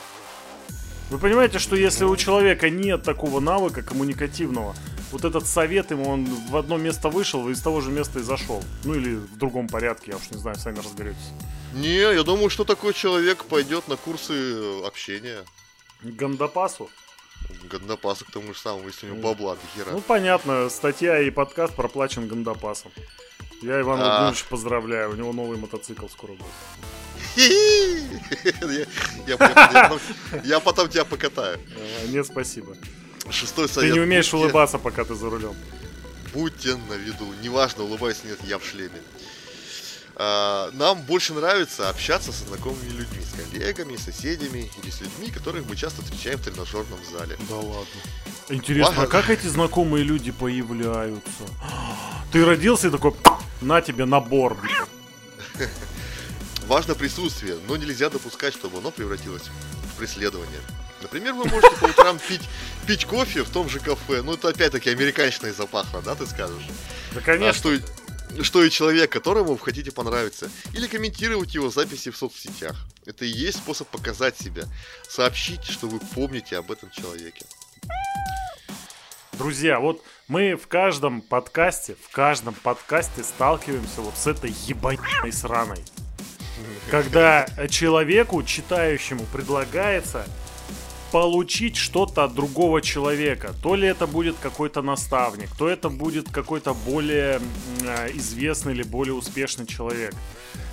Вы понимаете, что если у человека нет такого навыка коммуникативного, вот этот совет ему, он в одно место вышел и из того же места и зашел. Ну или в другом порядке, я уж не знаю, сами разберетесь. Не, я думаю, что такой человек пойдет на курсы общения. Гандапасу? Гандапасу к тому же самому, если у него бабла до хера. Ну понятно, статья и подкаст проплачен Гандапасом. Я Иван. Владимирович поздравляю, у него новый мотоцикл скоро будет. Я потом тебя покатаю. А, нет, спасибо. Шестой совет. Ты не умеешь улыбаться, пока ты за рулем. Будьте на виду. Неважно, улыбайся, нет, я в шлеме. А, нам больше нравится общаться со знакомыми людьми, с коллегами, соседями или с людьми, которых мы часто встречаем в тренажерном зале. Да ладно. Интересно, а как эти знакомые люди появляются? Ты родился и такой, на тебе набор, важно присутствие, но нельзя допускать, чтобы оно превратилось в преследование. Например, вы можете по утрам пить, пить кофе в том же кафе. Ну, это опять-таки американщиной запахло, да, ты скажешь? Да, конечно. А что, и- что и человек, которому вы хотите понравиться. Или комментировать его записи в соцсетях. Это и есть способ показать себя. Сообщить, что вы помните об этом человеке. Друзья, вот мы в каждом подкасте, в каждом подкасте сталкиваемся вот с этой ебаной сраной. Когда человеку, читающему, предлагается получить что-то от другого человека. То ли это будет какой-то наставник, то это будет какой-то более э, известный или более успешный человек.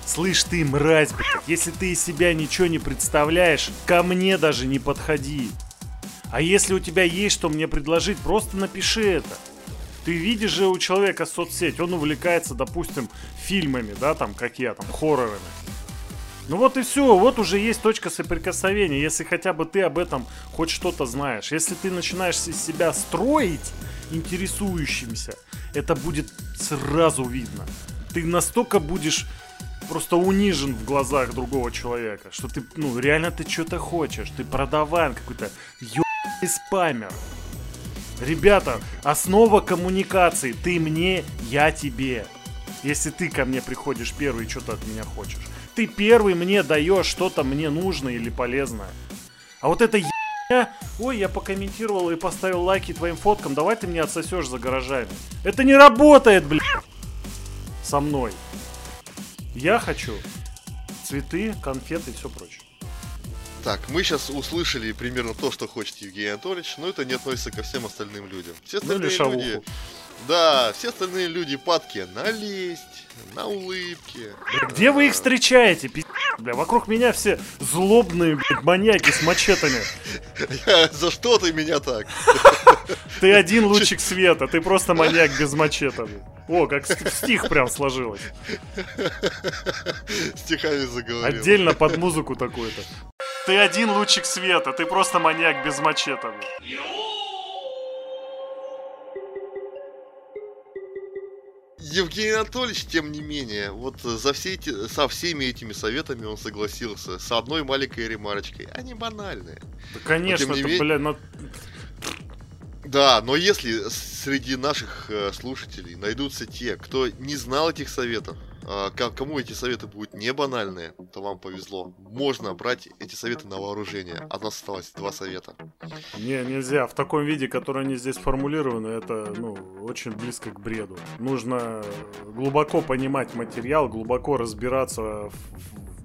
Слышь ты, мразь, блядь, если ты из себя ничего не представляешь, ко мне даже не подходи. А если у тебя есть что мне предложить, просто напиши это. Ты видишь же у человека соцсеть, он увлекается, допустим, фильмами, да, там, как я, там, хоррорами. Ну вот и все, вот уже есть точка соприкосновения, если хотя бы ты об этом хоть что-то знаешь. Если ты начинаешь из себя строить интересующимся, это будет сразу видно. Ты настолько будешь просто унижен в глазах другого человека, что ты, ну, реально ты что-то хочешь, ты продаван какой-то ебаный спамер. Ребята, основа коммуникации. Ты мне, я тебе. Если ты ко мне приходишь первый и что-то от меня хочешь. Ты первый мне даешь что-то мне нужное или полезное. А вот это я, ой, я покомментировал и поставил лайки твоим фоткам, давай ты мне отсосешь за гаражами. Это не работает, блядь. Со мной. Я хочу цветы, конфеты и все прочее. Так, мы сейчас услышали примерно то, что хочет Евгений Анатольевич, но это не относится ко всем остальным людям. Все Ну остальные шавуху. люди... Да, все остальные люди падки на лесть, на улыбки. Где вы их встречаете, пи***, бля? Вокруг меня все злобные, блядь, маньяки с мачетами. За что ты меня так? Ты один лучик света, ты просто маньяк без блядь. О, как ст- стих прям сложилось. Стихами заговорил. Отдельно под музыку такую-то. Ты один лучик света, ты просто маньяк без мачете. блядь. Евгений Анатольевич, тем не менее, вот за все эти, со всеми этими советами он согласился с одной маленькой ремарочкой. Они банальные. Да, конечно, это, менее- бля, на- Да, но если среди наших э, слушателей найдутся те, кто не знал этих советов, кому эти советы будут не банальные, то вам повезло. Можно брать эти советы на вооружение. От нас осталось два совета. Не, нельзя. В таком виде, который они здесь формулированы, это, ну, очень близко к бреду. Нужно глубоко понимать материал, глубоко разбираться в-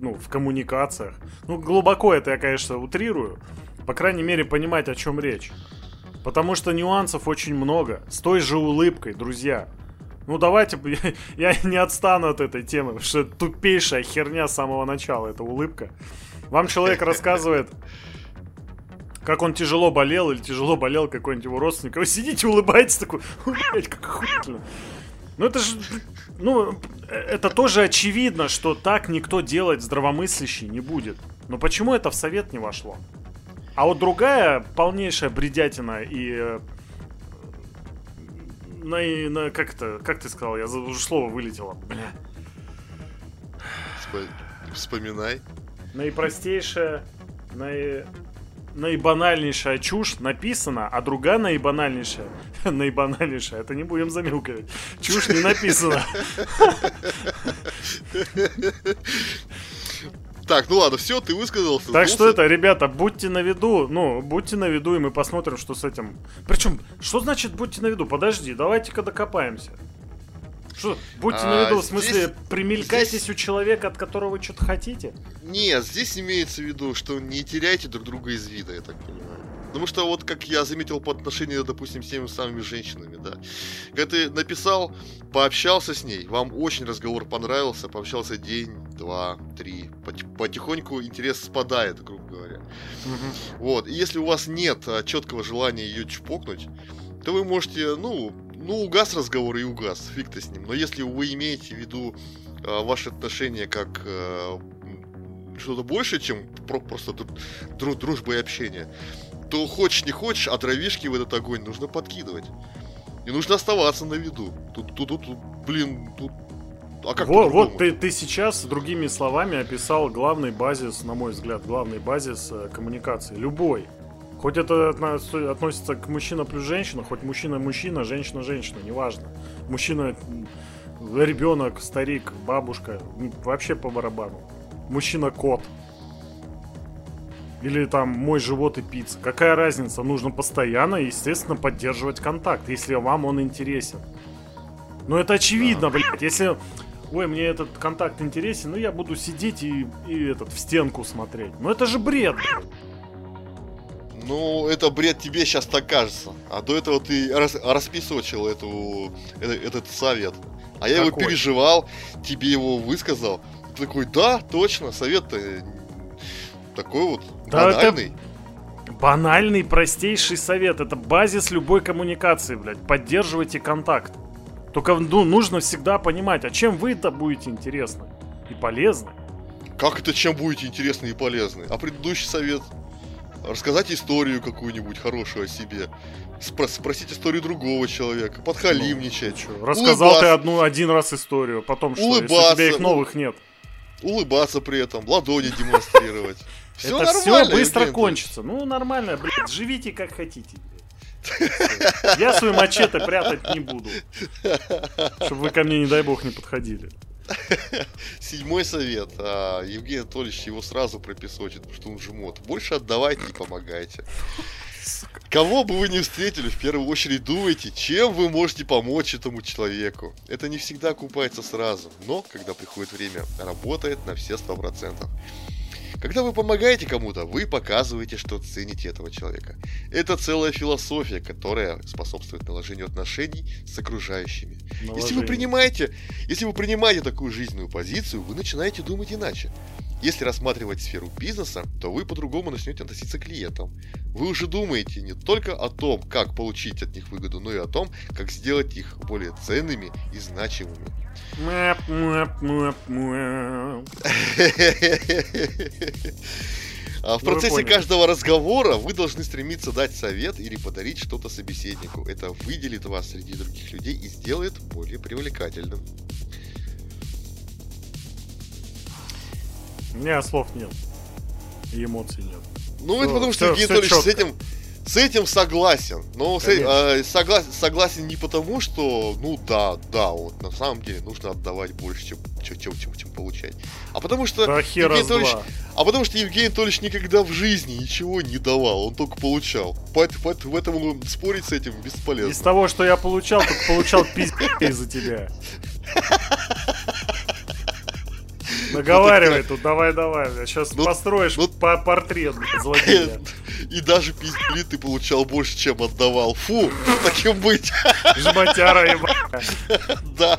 ну, в коммуникациях. Ну, глубоко это я, конечно, утрирую. По крайней мере, понимать, о чем речь. Потому что нюансов очень много. С той же улыбкой, друзья. Ну давайте, я, не отстану от этой темы, потому что это тупейшая херня с самого начала, эта улыбка. Вам человек рассказывает, как он тяжело болел или тяжело болел какой-нибудь его родственник. Вы сидите, улыбаетесь такой, «Ой, блядь, как охуительно. Ну это же, ну, э, это тоже очевидно, что так никто делать здравомыслящий не будет. Но почему это в совет не вошло? А вот другая полнейшая бредятина и... На, на, как это, как ты сказал, я за- уже слово вылетело. Бля. Вспо- Вспоминай. Наипростейшая, наи... наибанальнейшая чушь написана, а другая наибанальнейшая, наибанальнейшая, это не будем замилкивать, чушь не написана. Так, ну ладно, все, ты высказался. Так сдулся. что это, ребята, будьте на виду, ну, будьте на виду, и мы посмотрим, что с этим. Причем, что значит будьте на виду? Подожди, давайте-ка докопаемся. Что, будьте на А, виду, в здесь- смысле, примелькайтесь здесь- у человека, от которого вы что-то хотите? Нет, здесь имеется в виду, что не теряйте друг друга из вида, я так понимаю. Потому что вот как я заметил по отношению, допустим, с теми самыми женщинами, да. Когда ты написал, пообщался с ней, вам очень разговор понравился, пообщался день, два, три, поти- потихоньку интерес спадает, грубо говоря. Вот, и если у вас нет а, четкого желания ее чпокнуть, то вы можете, ну, ну, угас разговор и угас, фиг-то с ним. Но если вы имеете в виду а, ваши отношения как м, что-то большее, чем про- просто дру- дружба и общение, то хочешь не хочешь, а дровишки в этот огонь нужно подкидывать. И нужно оставаться на виду. Тут, тут, тут, тут, блин, тут А как вот, по-другому? вот ты, ты сейчас другими словами описал главный базис, на мой взгляд, главный базис э, коммуникации. Любой. Хоть это отно- относится к мужчина плюс женщина, хоть мужчина мужчина, женщина женщина, неважно. Мужчина ребенок, старик, бабушка, вообще по барабану. Мужчина кот. Или там мой живот и пицца. Какая разница? Нужно постоянно, естественно, поддерживать контакт, если вам он интересен. Ну это очевидно, блядь. Если, ой, мне этот контакт интересен, ну я буду сидеть и, и этот в стенку смотреть. Ну это же бред. блядь. Ну, это бред тебе сейчас так кажется. А до этого ты рас- распесочил эту, э- этот совет. А я его переживал, тебе его высказал. Ты такой, да, точно, совет-то такой вот Да это- банальный. Банальный, простейший совет. Это базис любой коммуникации, блядь. Поддерживайте контакт. Только ну, нужно всегда понимать, а чем вы-то будете интересны и полезны. Как это чем будете интересны и полезны? А предыдущий совет? Рассказать историю какую-нибудь хорошую о себе. Спро- спросить историю другого человека. Подхалимничать. Чё, Рассказал ты улыбаться, одну один раз историю, потом что, если у Улыбаться, тебя их ну, новых нет. улыбаться при этом, ладони демонстрировать. Все это все быстро Евгений кончится. Ну, нормально, блядь, живите как хотите. блядь. Я свой мачете прятать не буду. Чтобы вы ко мне, не дай бог, не подходили. Седьмой совет. А, Евгений Анатольевич его сразу пропесочит, потому что он жмот. Больше отдавайте и помогайте. Кого бы вы ни встретили, в первую очередь думайте, чем вы можете помочь этому человеку. Это не всегда окупается сразу, но, когда приходит время, работает на все сто процентов. Когда вы помогаете кому-то, вы показываете, что цените этого человека. Это целая философия, которая способствует наложению отношений с окружающими. Если вы Наложение. принимаете, если вы принимаете такую жизненную позицию, вы начинаете думать иначе. Если рассматривать сферу бизнеса, то вы по-другому начнете относиться к клиентам. Вы уже думаете не только о том, как получить от них выгоду, но и о том, как сделать их более ценными и значимыми. А в Ну, процессе каждого разговора вы должны стремиться дать совет или подарить что-то собеседнику. Это выделит вас среди других людей и сделает более привлекательным. У меня слов нет. И эмоций нет. Ну, Всё, это потому что Евгений всё Анатольевич с этим, с этим согласен. Но с э- э, согла- согласен не потому, что, ну да, да, вот на самом деле нужно отдавать больше, чем, чем, чем, чем- чем получать. А потому что Да Евгений Анатольевич, а потому что Евгений Анатольевич никогда в жизни ничего не давал, он только получал. Поэтому, поэтому- поэтому спорить с этим бесполезно. Из того, что я получал, только получал пиздец из-за тебя. Наговаривай тут, давай, давай. Сейчас Ну, построишь ну- по портрет злодея. И даже пиздюли ты получал больше, чем отдавал. Фу, таким быть. Жмотяра ебаная. Да.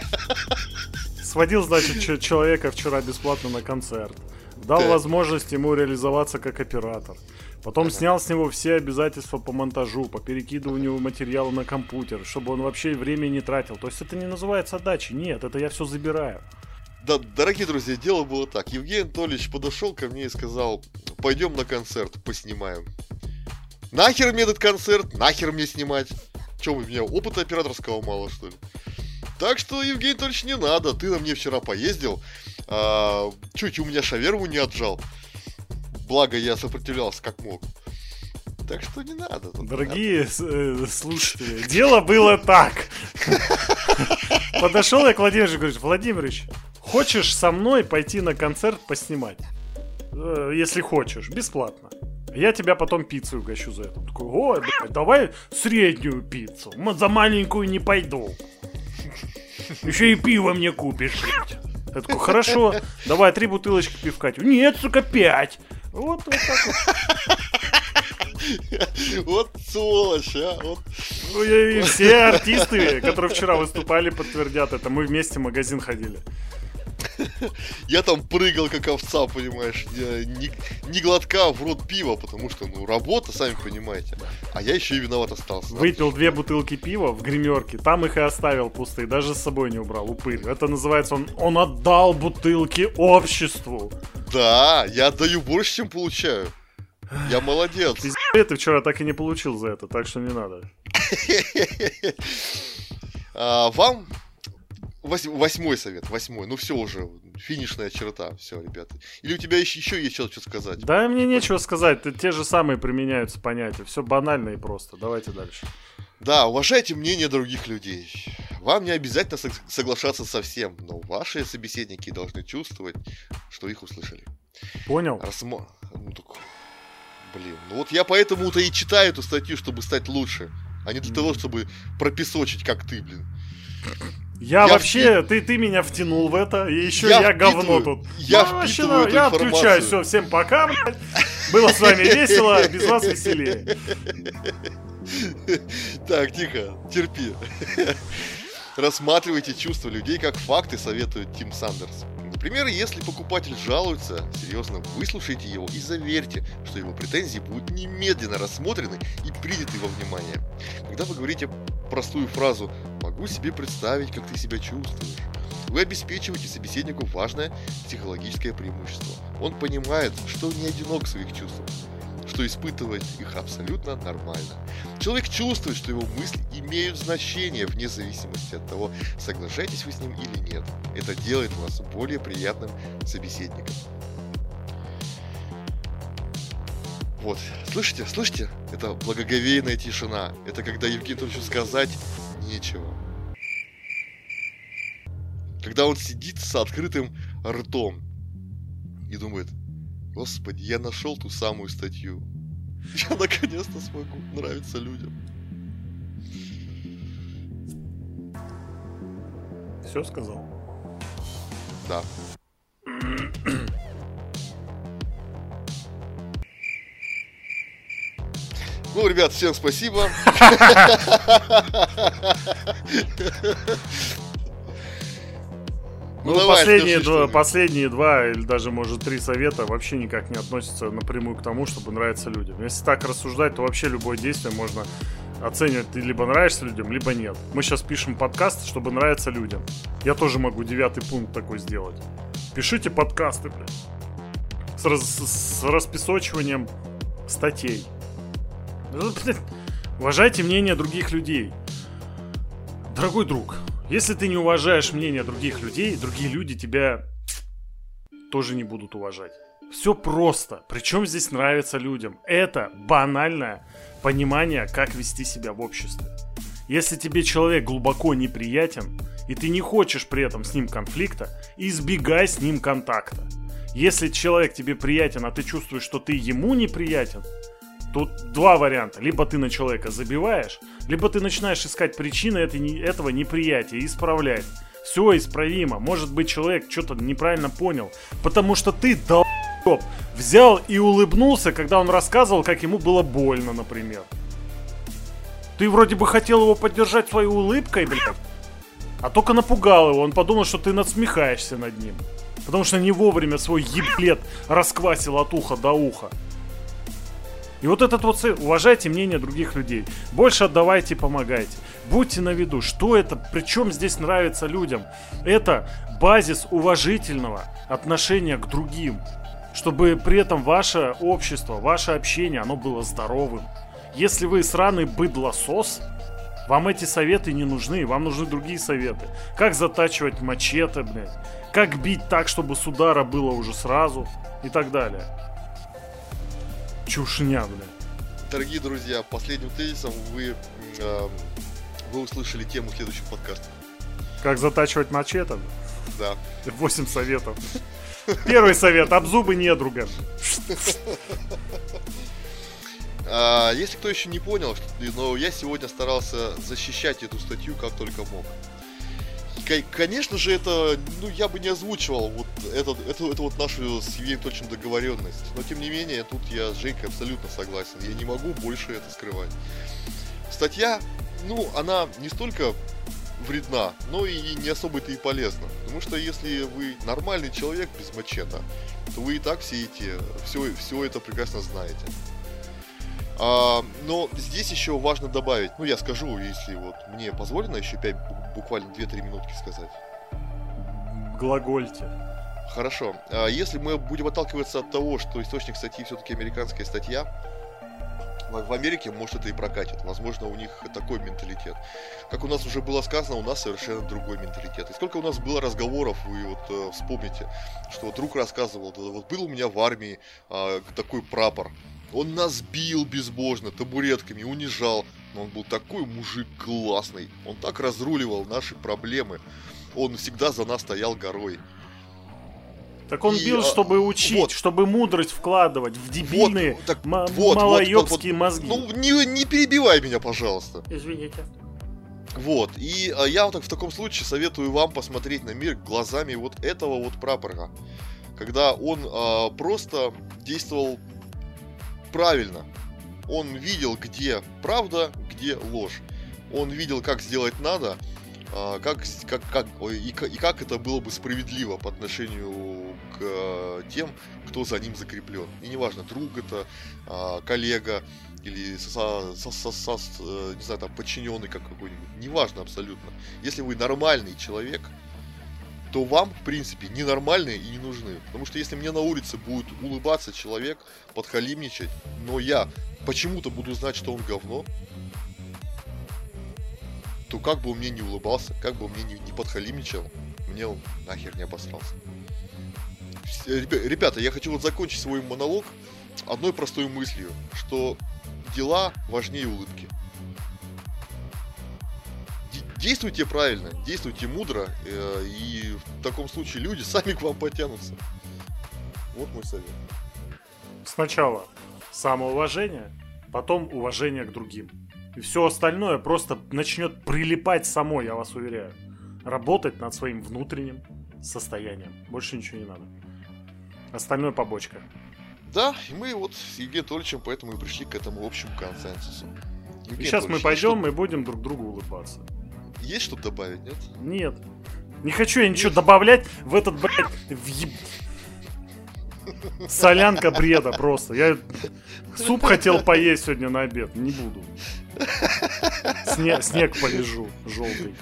Сводил, значит, человека вчера бесплатно на концерт. Дал возможность ему реализоваться как оператор. Потом снял с него все обязательства по монтажу, по перекидыванию материала на компьютер, чтобы он вообще время не тратил. То есть это не называется отдачей. Нет, это я все забираю. Да, дорогие друзья, дело было так. Евгений Анатольевич подошел ко мне и сказал, пойдем на концерт, поснимаем. Нахер мне этот концерт, нахер мне снимать? Че, у меня опыта операторского мало, что ли? Так что, Евгений Анатольевич, не надо. Ты на мне вчера поездил, а, чуть у меня шаверму не отжал. Благо, я сопротивлялся как мог. Так что не надо. Дорогие с- э, слушатели, дело было так. Подошел я к Владимиру и говорю, Владимирович, хочешь со мной пойти на концерт поснимать? Э, Если хочешь, бесплатно. Я тебя потом пиццу угощу за это. Он такой, ой, блядь, давай среднюю пиццу. М, За маленькую не пойду. Еще и пиво мне купишь, блядь. Я такой, хорошо, давай три бутылочки пивка. Нет, сука, пять. Вот, вот так вот. Вот сволочь, а. Вот. Ну, и все артисты, которые вчера выступали, подтвердят это. Мы вместе в магазин ходили. Я там прыгал как овца, понимаешь, не, не- не глотка в рот пива, потому что, ну, работа, сами понимаете. А я еще и виноват остался. Выпил две бутылки пива в гримерке, там их и оставил пустые, даже с собой не убрал, упырь. Это называется, он, он отдал бутылки обществу. Да, я отдаю больше, чем получаю. Я молодец. Пиздец, ты вчера так и не получил за это, так что не надо. А, Вам восьмой совет, восьмой. Ну все уже, финишная черта, все, ребята. Или у тебя еще, еще есть что-то сказать? Да, мне нечего сказать. Те же самые применяются понятия. Все банально и просто. Давайте дальше. Да, уважайте мнение других людей. Вам не обязательно сог- соглашаться со всем, но ваши собеседники должны чувствовать, что их услышали. Понял? Рассмо... Ну так... Блин, ну вот я поэтому-то и читаю эту статью, чтобы стать лучше, а не для того, чтобы пропесочить, как ты, блин. Я, Я вообще, ты, ты меня втянул в это, и еще я, Я говно впитываю- тут. я Ну, вообще, ну, Я отключаюсь, все, всем пока, блядь. Было с вами весело, без вас веселее. Так, тихо, терпи. Рассматривайте чувства людей как факты, советует Тим Сандерс. Например, если покупатель жалуется, серьезно выслушайте его и заверьте, что его претензии будут немедленно рассмотрены и приняты во внимание. Когда вы говорите простую фразу «могу себе представить, как ты себя чувствуешь», вы обеспечиваете собеседнику важное психологическое преимущество. Он понимает, что не одинок в своих чувствах, что испытывать их абсолютно нормально. Человек чувствует, что его мысли имеют значение вне зависимости от того, соглашаетесь вы с ним или нет. Это делает вас более приятным собеседником. Вот, слышите, слышите? Это благоговейная тишина. Это когда Евгений Анатольевичу сказать нечего. Когда он сидит с открытым ртом и думает, Господи, я нашел ту самую статью. Я наконец-то смогу нравиться людям. Все сказал. Да. Ну, ребят, всем спасибо. Ну, давай, последние, скажи два, последние два или даже, может, три совета вообще никак не относятся напрямую к тому, чтобы нравиться людям. Если так рассуждать, то вообще любое действие можно оценивать, ты либо нравишься людям, либо нет. Мы сейчас пишем подкаст, чтобы нравиться людям. Я тоже могу девятый пункт такой сделать. Пишите подкасты, блядь. С, раз- с распесочиванием статей. Ну, Уважайте мнение других людей. Дорогой друг, если ты не уважаешь мнение других людей, другие люди тебя тоже не будут уважать. Все просто. Причем здесь нравится людям. Это банальное понимание, как вести себя в обществе. Если тебе человек глубоко неприятен, и ты не хочешь при этом с ним конфликта, избегай с ним контакта. Если человек тебе приятен, а ты чувствуешь, что ты ему неприятен, Тут два варианта. Либо ты на человека забиваешь, либо ты начинаешь искать причины этого неприятия и исправлять. Все исправимо. Может быть, человек что-то неправильно понял. Потому что ты долб взял и улыбнулся, когда он рассказывал, как ему было больно, например. Ты вроде бы хотел его поддержать своей улыбкой, блядь. А только напугал его. Он подумал, что ты надсмехаешься над ним. Потому что не вовремя свой еблет расквасил от уха до уха. И вот этот вот сы- уважайте мнение других людей. Больше отдавайте помогайте. Будьте на виду. Что это? Причем здесь нравится людям? Это базис уважительного отношения к другим. Чтобы при этом ваше общество, ваше общение, оно было здоровым. Если вы сраный быдлосос, вам эти советы не нужны, вам нужны другие советы. Как затачивать мачете, блядь. Как бить так, чтобы с удара было уже сразу. И так далее. Чушня, блядь. Дорогие друзья, последним тезисом вы, э, вы услышали тему следующего подкаста. Как затачивать мачете? Да. 8 советов. Первый совет. Об зубы недруга. А, если кто еще не понял, но я сегодня старался защищать эту статью как только мог. Конечно же, это, ну, я бы не озвучивал вот это, это, это вот нашу с Евгением точно договоренность. Но, тем не менее, тут я с Женькой абсолютно согласен. Я не могу больше это скрывать. Статья, ну, она не столько вредна, но и не особо-то и полезна. Потому что если вы нормальный человек без мачете, то вы и так все эти, все, все это прекрасно знаете. А, но здесь еще важно добавить, ну я скажу, если вот мне позволено еще 5, буквально 2-3 минутки сказать. Глагольте. Хорошо. А если мы будем отталкиваться от того, что источник статьи все-таки американская статья, в Америке, может, это и прокатит. Возможно, у них такой менталитет. Как у нас уже было сказано, у нас совершенно другой менталитет. И сколько у нас было разговоров, вы вот э, вспомните, что друг рассказывал, да, вот был у меня в армии а, такой прапор. Он нас бил безбожно, табуретками, унижал. Но он был такой мужик классный. Он так разруливал наши проблемы. Он всегда за нас стоял горой. Так он И, бил, а, чтобы учить, вот. чтобы мудрость вкладывать в дебильные Вот, так, ма- вот, вот, малоёбские вот, вот. мозги. Ну, не, не перебивай меня, пожалуйста. Извините. Вот, и а, я вот так в таком случае советую вам посмотреть на мир глазами вот этого вот прапора. Когда он а, просто действовал правильно. Он видел, где правда, где ложь. Он видел, как сделать надо, а, как, как, как, и, и как это было бы справедливо по отношению к а, тем, кто за ним закреплен. И неважно, друг это, а, коллега или со, со- со- со- э, не знаю, там, подчиненный как какой-нибудь. Неважно абсолютно. Если вы нормальный человек, то вам, в принципе, ненормальные и не нужны. Потому что если мне на улице будет улыбаться человек, подхалимничать, но я почему-то буду знать, что он говно, то как бы он мне не улыбался, как бы он мне не, не подхалимничал, мне он нахер не обосрался. Ребята, я хочу вот закончить свой монолог одной простой мыслью, что дела важнее улыбки. Де- Действуйте правильно, действуйте мудро, э, и в таком случае люди сами к вам потянутся. Вот мой совет. Сначала самоуважение, потом уважение к другим. И все остальное просто начнет прилипать само, я вас уверяю. Работать над своим внутренним состоянием. Больше ничего не надо. Остальное побочка. Да, и мы вот с Евгением Анатольевичем поэтому и пришли к этому общему консенсусу. И Евгений сейчас мы пойдем и будем друг другу улыбаться. Есть что, есть что добавить, нет? Нет. Не хочу я ничего добавлять в этот, блядь, въеб- Солянка бреда просто. Я суп хотел поесть сегодня на обед. Не буду. Сне- снег полежу желтый.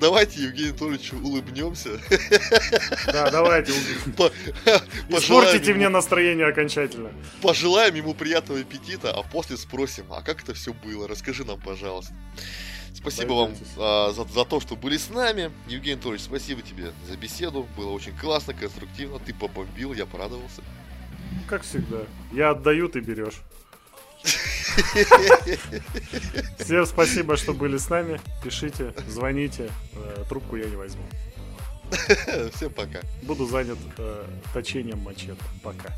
Давайте Евгению Анатольевичу улыбнемся. Да, давайте. По- Испортите пожелаем мне ему- настроение окончательно. Пожелаем ему приятного аппетита, а после спросим, а как это все было? Расскажи нам, пожалуйста. Спасибо вам а, за, за то, что были с нами. Евгений Анатольевич, спасибо тебе за беседу. Было очень классно, конструктивно. Ты побомбил, я порадовался. Как всегда. Я отдаю, ты берешь. Всем спасибо, что были с нами. Пишите, звоните. Э, Трубку я не возьму. Всем пока. Буду занят э, точением мачете. Пока.